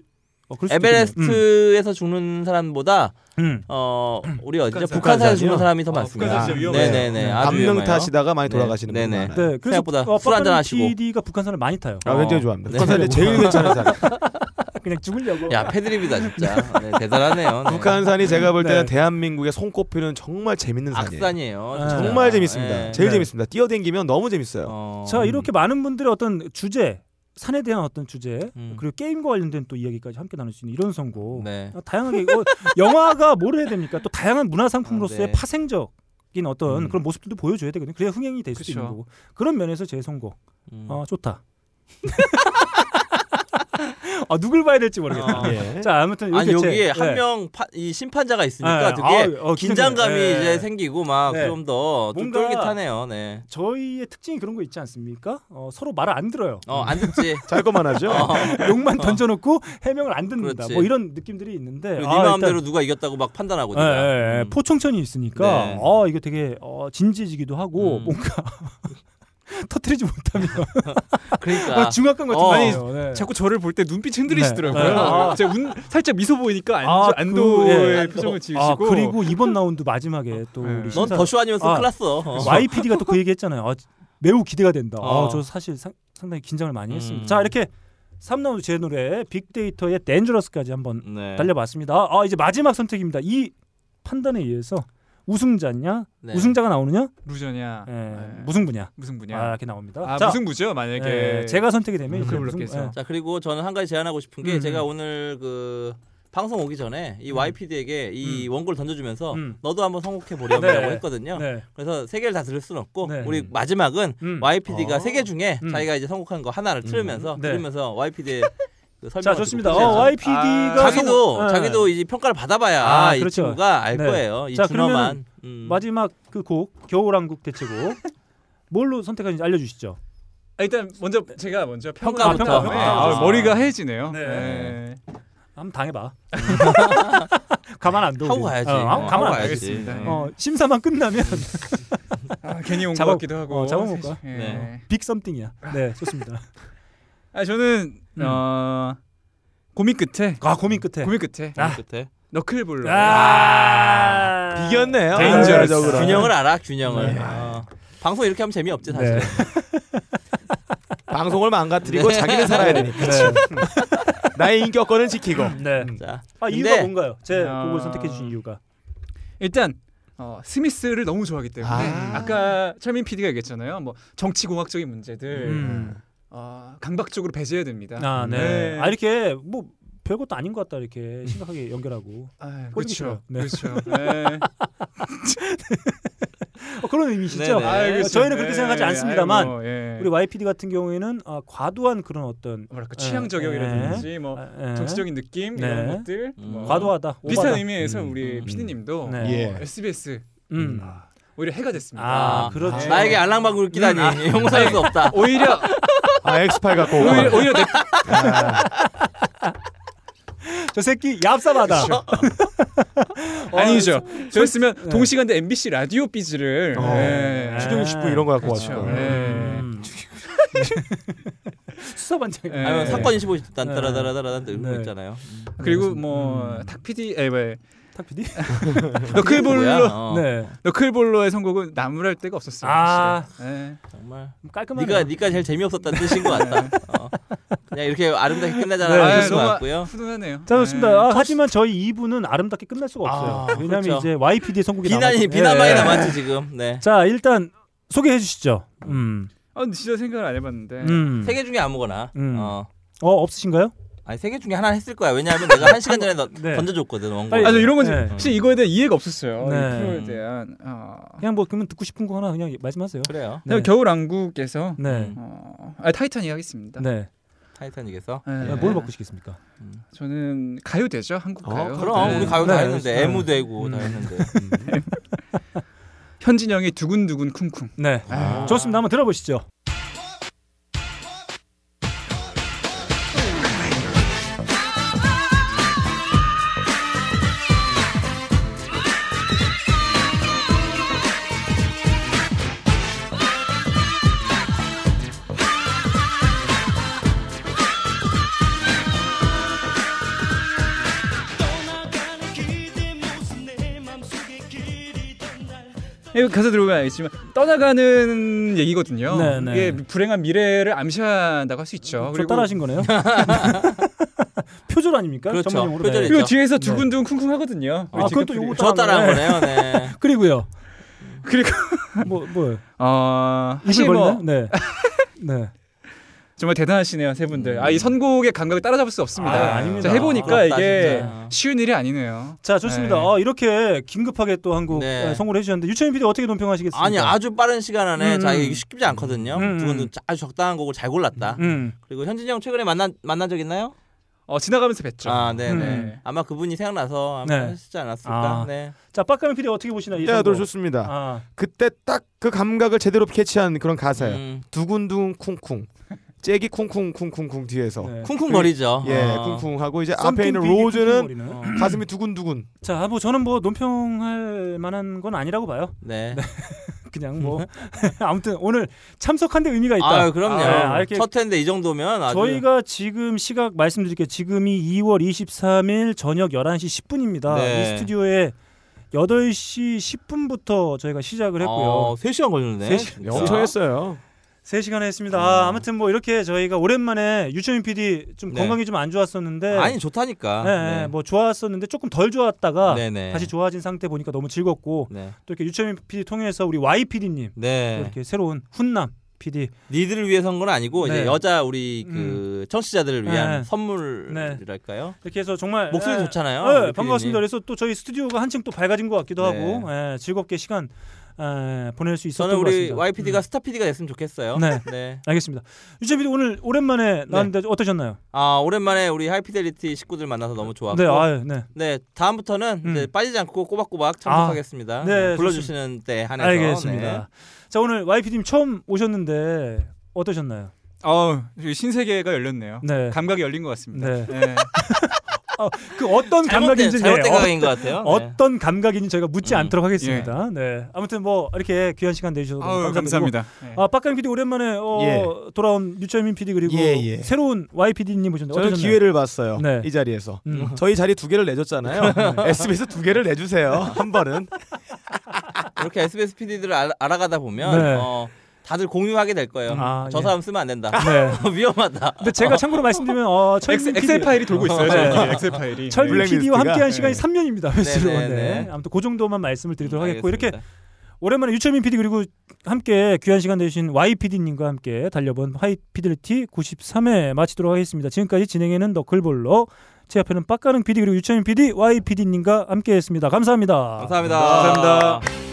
어, 그럴. 에베레스트에서 죽는 사람보다 음. 어 우리 어디죠? 북한산. 북한산에서 죽는 사람이 더 아, 많습니다. 네네네. 네. 위험해요. 타시다가 많이 네, 돌아가시는 분이 네네. 네, 생각보다 어, 술 한잔 하시고. PD가 북한산을 많이 타요. 아, 어. 굉장히 좋아합니다. 네. 북한산이 제일 괜찮은 사람. 그냥 죽으려고. 야 패드립이다 진짜. 네, 대단하네요. 네. 북한산이 제가 볼 때는 네. 대한민국에 손꼽히는 정말 재밌는 산이에요. 악산이에요. 아, 진짜. 정말 재밌습니다. 네. 제일 네. 재밌습니다. 뛰어댕기면 너무 재밌어요. 어. 자 이렇게 많은 분들의 어떤 주제 산에 대한 어떤 주제 음. 그리고 게임과 관련된 또 이야기까지 함께 나눌 수 있는 이런 선곡 네. 어, 다양하게 이거 영화가 뭘 해야 됩니까 또 다양한 문화 상품으로서의 아, 네. 파생적인 어떤 음. 그런 모습들도 보여줘야 되거든요 그래야 흥행이 될 수도. 있는 거고 그런 면에서 제 선곡 음. 어, 좋다 아 누굴 봐야 될지 모르겠다 어. 예. 자 아무튼 아니 여기에 제- 한 네. 명이 심판자가 있으니까 네. 되게 아, 어, 긴장감이 네. 이제 생기고 막 네. 좀더좀 뭔가- 쫄깃하네요. 네. 저희의 특징이 그런 거 있지 않습니까 어, 서로 말을 안 들어요 어안 듣지. 잘 것만 하죠. 어. 욕만 던져놓고 해명을 안 듣는다 그렇지. 뭐 이런 느낌들이 있는데 아, 네 마음대로 누가 이겼다고 막 판단하고 예. 예, 예. 음. 포청천이 있으니까 네. 어 이거 되게 어, 진지해지기도 하고 음. 뭔가 터트리지 못하면 그러니까 어, 중압감 같은 어. 거 아니에요. 네. 자꾸 저를 볼 때 눈빛 흔들리시더라고요. 네. 아. 제가 운, 살짝 미소 보이니까 안, 아, 안도의 그, 예. 표정을 지으시고 아 그리고 이번 라운드 마지막에 또 네. 우리 넌 더쇼 아니었으면 아, 큰일 났어. 어. YPD가 또 그 얘기했잖아요. 아, 매우 기대가 된다. 어. 아, 저 사실 상, 상당히 긴장을 많이 음. 했습니다. 자 이렇게 3라운드 제 노래 빅데이터의 댄저러스까지 한번 네. 달려봤습니다. 아 이제 마지막 선택입니다. 이 판단에 의해서 우승자냐, 네. 우승자가 나오느냐, 루저냐, 예, 무승부냐, 무승부냐. 아, 이렇게 나옵니다. 아, 자, 무승부죠, 만약에. 예, 제가 선택이 되면 이제 노클블록께서. 무승부- 예. 자 그리고 저는 한 가지 제안하고 싶은 게 음, 제가 음. 오늘 그 방송 오기 전에 이 음. YPD에게 이 원고를 던져주면서 음. 너도 한번 선곡해 보렴이라고 네. 했거든요. 네. 그래서 세 개를 다 들을 수는 없고 네. 우리 마지막은 음. YPD가 어. 세개 중에 음. 자기가 이제 선곡한 거 하나를 틀으면서 네. 들으면서 YPD의 자 좋습니다. 어, YPD가 자기도 자기도 이제 평가를 받아봐야 아, 이 그렇죠. 친구가 알 네. 거예요. 이 자. 그러면 음. 마지막 그 곡 겨울왕국 대체곡 뭘로 선택하는지 알려주시죠. 아, 일단 먼저 제가 먼저 평가부터. 평가부터. 평가, 네. 평가. 아, 머리가 해지네요. 네. 네. 한번 당해봐. 가만 안 둬. 하고 우리. 가야지. 어, 어, 가만 하고 안 가야지. 둬. 네. 어, 심사만 끝나면 아, 괜히 온것 잡아- 같기도 하고. 어, 잡아볼까? 예. 네. 빅 썸띵이야. 네, 좋습니다. 아 저는 음. 어 고민 끝에 아 고민 끝에 고민 끝에 아. 끝에 너클볼로 아, 비겼네요. 데인저러스. 결과적으로. 균형을 알아 균형을. 네. 어. 방송 이렇게 하면 재미없지 사실. 네. 방송을 망가뜨리고 네. 자기는 살아야 되니까. 네. 나의 인격권을 지키고. 네. 자, 아 근데- 이유가 뭔가요? 제 아. 곡을 선택해 주신 이유가. 일단 어, 스미스를 너무 좋아하기 때문에 아. 아. 까 철민 PD가 얘기했잖아요. 뭐 정치공학적인 문제들 음. 어, 강박적으로 배제해야 됩니다. 아 네. 네. 아 이렇게 뭐 별것도 아닌 것 같다 이렇게 심각하게 연결하고 아, 그렇죠. 네. 그렇죠. 네. 어, 그런 의미시죠. 네네. 아, 아, 그렇죠. 저희는 그렇게 네. 생각하지 않습니다만 아이고, 예. 우리 YPD 같은 경우에는 아, 과도한 그런 어떤 뭐랄까 예, 취향 저격이라든지 뭐 아, 예. 정치적인 느낌 네. 이런 것들 음. 뭐 과도하다. 비슷한 오바다. 의미에서 음, 우리 음, PD님도 네. 어, 예. SBS 음. 오히려 해가 됐습니다. 아, 그렇죠. 나에게 알랑방구를 끼다니 음. 용서할 수 없다. 오히려 아 엑스파일 갖고 오고. 오히려 오히려 내저 새끼 얍삽하다. 어, 아니죠. 저였으면 네. 동시간대 MBC 라디오 비즈를 어. 예. 추정이 10분 이런 거 갖고 그렇죠. 왔어. 예. 음. 수사반장. 예. 아니면 사건 25 네. 딴따라다라다란 이런 거 네. 있잖아요. 그리고 뭐 탁PD 에 왜 탁 PD? 너클볼로? 어. 네. 너클볼로의 선곡은 나무랄 데가 없었어요. 아. 예. 정말 깔끔하네. 네가 네가 제일 재미없었다는 뜻인 것 같다. 어. 그냥 이렇게 아름답게 끝나잖아. 네, 네, 그래서 것 같고요. 훈훈하네요. 자 좋습니다. 예. 아, 하지만 저희 2부는 아름답게 끝날 수가 없어요. 아, 왜냐하면 그렇죠. 이제 YPD의 선곡이 비난이 비난만이 예. 남았지 지금. 네. 자 일단 소개해 주시죠. 음. 아, 진짜 생각을 안 해봤는데. 음. 세개 중에 아무거나. 음. 어. 어 없으신가요? 아니 세 개 중에 하나 했을 거야. 왜냐하면 내가 한 시간 전에 너, 네. 던져줬거든 원고. 빨리- 아, 저 이런 건 네. 사실 이거에 대한 이해가 없었어요. 네. 이 프로에 대한. 어. 그냥 뭐 그러면 듣고 싶은 거 하나 그냥 말씀하세요. 그래요. 네. 겨울왕국에서 네. 어, 아, 타이타닉 하겠습니다. 네. 타이타닉에서. 네. 뭘 바꾸시겠습니까? 저는 가요대죠, 한국 어, 가요. 그럼 네. 우리 가요 다 네. 했는데 네. 애무 되고 다 음. 했는데. 현진영의 두근두근 쿵쿵. 네. 아. 좋습니다. 한번 들어보시죠. 이거 가사 들어보면 알겠지만 떠나가는 얘기거든요. 네, 네. 이게 불행한 미래를 암시한다고 할 수 있죠. 저 따라하신 거네요. 표절 아닙니까? 그렇죠. 전문용어로. 표절이죠. 그리고 뒤에서 네. 두근두근 쿵쿵 하거든요. 아, 또 요거 저 따라한 거네요. 네. 그리고요. 그리고 뭐 뭐요? 어, 입을 사실 뭐? 네. 네. 정말 대단하시네요, 세 분들. 아, 이 선곡의 감각을 따라잡을 수 없습니다. 아, 아닙니다. 자, 해보니까 부럽다, 이게 진짜. 쉬운 일이 아니네요. 자 좋습니다. 네. 어, 이렇게 긴급하게 또 한곡 네. 성공을 해주셨는데 유채민 PD 어떻게 논평하시겠습니까? 아니 아주 빠른 시간 안에 음, 음. 이게 쉽지 않거든요. 음, 두 분도 음. 아주 적당한 곡을 잘 골랐다. 음. 그리고 현진이 형 최근에 만난 만난 적 있나요? 어, 지나가면서 뵀죠. 아, 네, 네. 음. 아마 그분이 생각나서 아마 네. 하시지 않았을까. 아. 네. 자 빡가면 PD 어떻게 보시나 이 네? 아들 좋습니다. 아, 그때 딱 그 감각을 제대로 캐치한 그런 가사예요. 음. 두근두근 쿵쿵. 잭이 쿵쿵 쿵쿵쿵 뒤에서. 네. 쿵쿵거리죠. 예, 어. 쿵쿵하고 이제 앞에 있는 로즈는 쿵쿵거리는. 어. 가슴이 두근두근. 자, 뭐 저는 뭐 논평할 만한 건 아니라고 봐요. 네. 그냥 뭐 아무튼 오늘 참석한 데 의미가 있다. 아, 그럼요. 아, 이렇게 첫 회인데 이 정도면 아주 저희가 지금 시각 말씀드릴게요. 지금이 2월 23일 저녁 11시 10분입니다. 네. 이 스튜디오에 8시 10분부터 저희가 시작을 했고요. 어, 3시간 걸렸네. 세 시- 진짜. 엄청 했어요. 세 시간 했습니다. 아, 아무튼 뭐 이렇게 저희가 오랜만에 유채민 PD 좀 네. 건강이 좀 안 좋았었는데 아니 좋다니까. 네, 네. 뭐 좋았었는데 조금 덜 좋았다가 네네. 다시 좋아진 상태 보니까 너무 즐겁고 네. 또 이렇게 유채민 PD 통해서 우리 Y PD님 네. 이렇게 새로운 훈남 PD 니들을 위해서 한 건 아니고 네. 이제 여자 우리 그 청취자들을 위한 네. 선물이랄까요? 이렇게 해서 정말 목소리 예, 좋잖아요. 네, 반갑습니다. 그래서 또 저희 스튜디오가 한층 또 밝아진 것 같기도 네. 하고 예, 즐겁게 시간 에, 보낼 수 있었던 저는 것 우리 같습니다. YPD가 스타 PD가 됐으면 좋겠어요. 네. 네. 알겠습니다. 유채민 PD 오늘 오랜만에 나왔는데 어떠셨나요? 아 오랜만에 우리 하이피델리티 식구들 만나서 너무 좋았고. 네, 아유, 네. 네, 다음부터는 음. 이제 빠지지 않고 꼬박꼬박 참석하겠습니다. 아, 네, 불러주시는 때 한해서. 알겠습니다. 네. 자 오늘 YP님 처음 오셨는데 어떠셨나요? 어, 신세계가 열렸네요. 네. 감각이 열린 것 같습니다. 네. 네. 어, 그 어떤 감각인지 잘못된 어, 감각인 것 같아요. 네. 어떤 감각인지 저희가 묻지 음, 않도록 하겠습니다. 네. 아무튼 뭐 이렇게 귀한 시간 내주셔서 아유, 감사드리고. 감사합니다. 네. 아 빡강 PD 오랜만에 어, 예. 돌아온 유철민 PD 그리고 예, 예. 새로운 Y PD님 오셨는데 저는 어떠셨나요? 기회를 봤어요. 네. 이 자리에서. 음. 저희 자리 두 개를 내줬잖아요. SBS 두 개를 내주세요. 한 번은. 이렇게 SBS PD들을 알, 알아가다 보면 네. 어, 다들 공유하게 될 거예요. 아, 저 예. 사람 쓰면 안 된다. 네. 위험하다. 근데 제가 참고로 말씀드리면 어, 철민 Excel, Excel 파일이 돌고 있어요. 네. Excel 파일이. 철민 네. PD와 함께한 네. 시간이 3년입니다. 햇수로. 네, 네, 네. 네. 아무튼 그 정도만 말씀을 드리도록 하겠고 이렇게. 오랜만에 유철민 PD 그리고 함께 귀한 시간 내주신 Y PD님과 함께 달려본 High Fidelity 93회 마치도록 하겠습니다. 지금까지 진행에는 너클볼러 제 앞에는 빡가능 PD 그리고 유철민 PD, Y PD님과 함께했습니다. 감사합니다. 감사합니다. 감사합니다.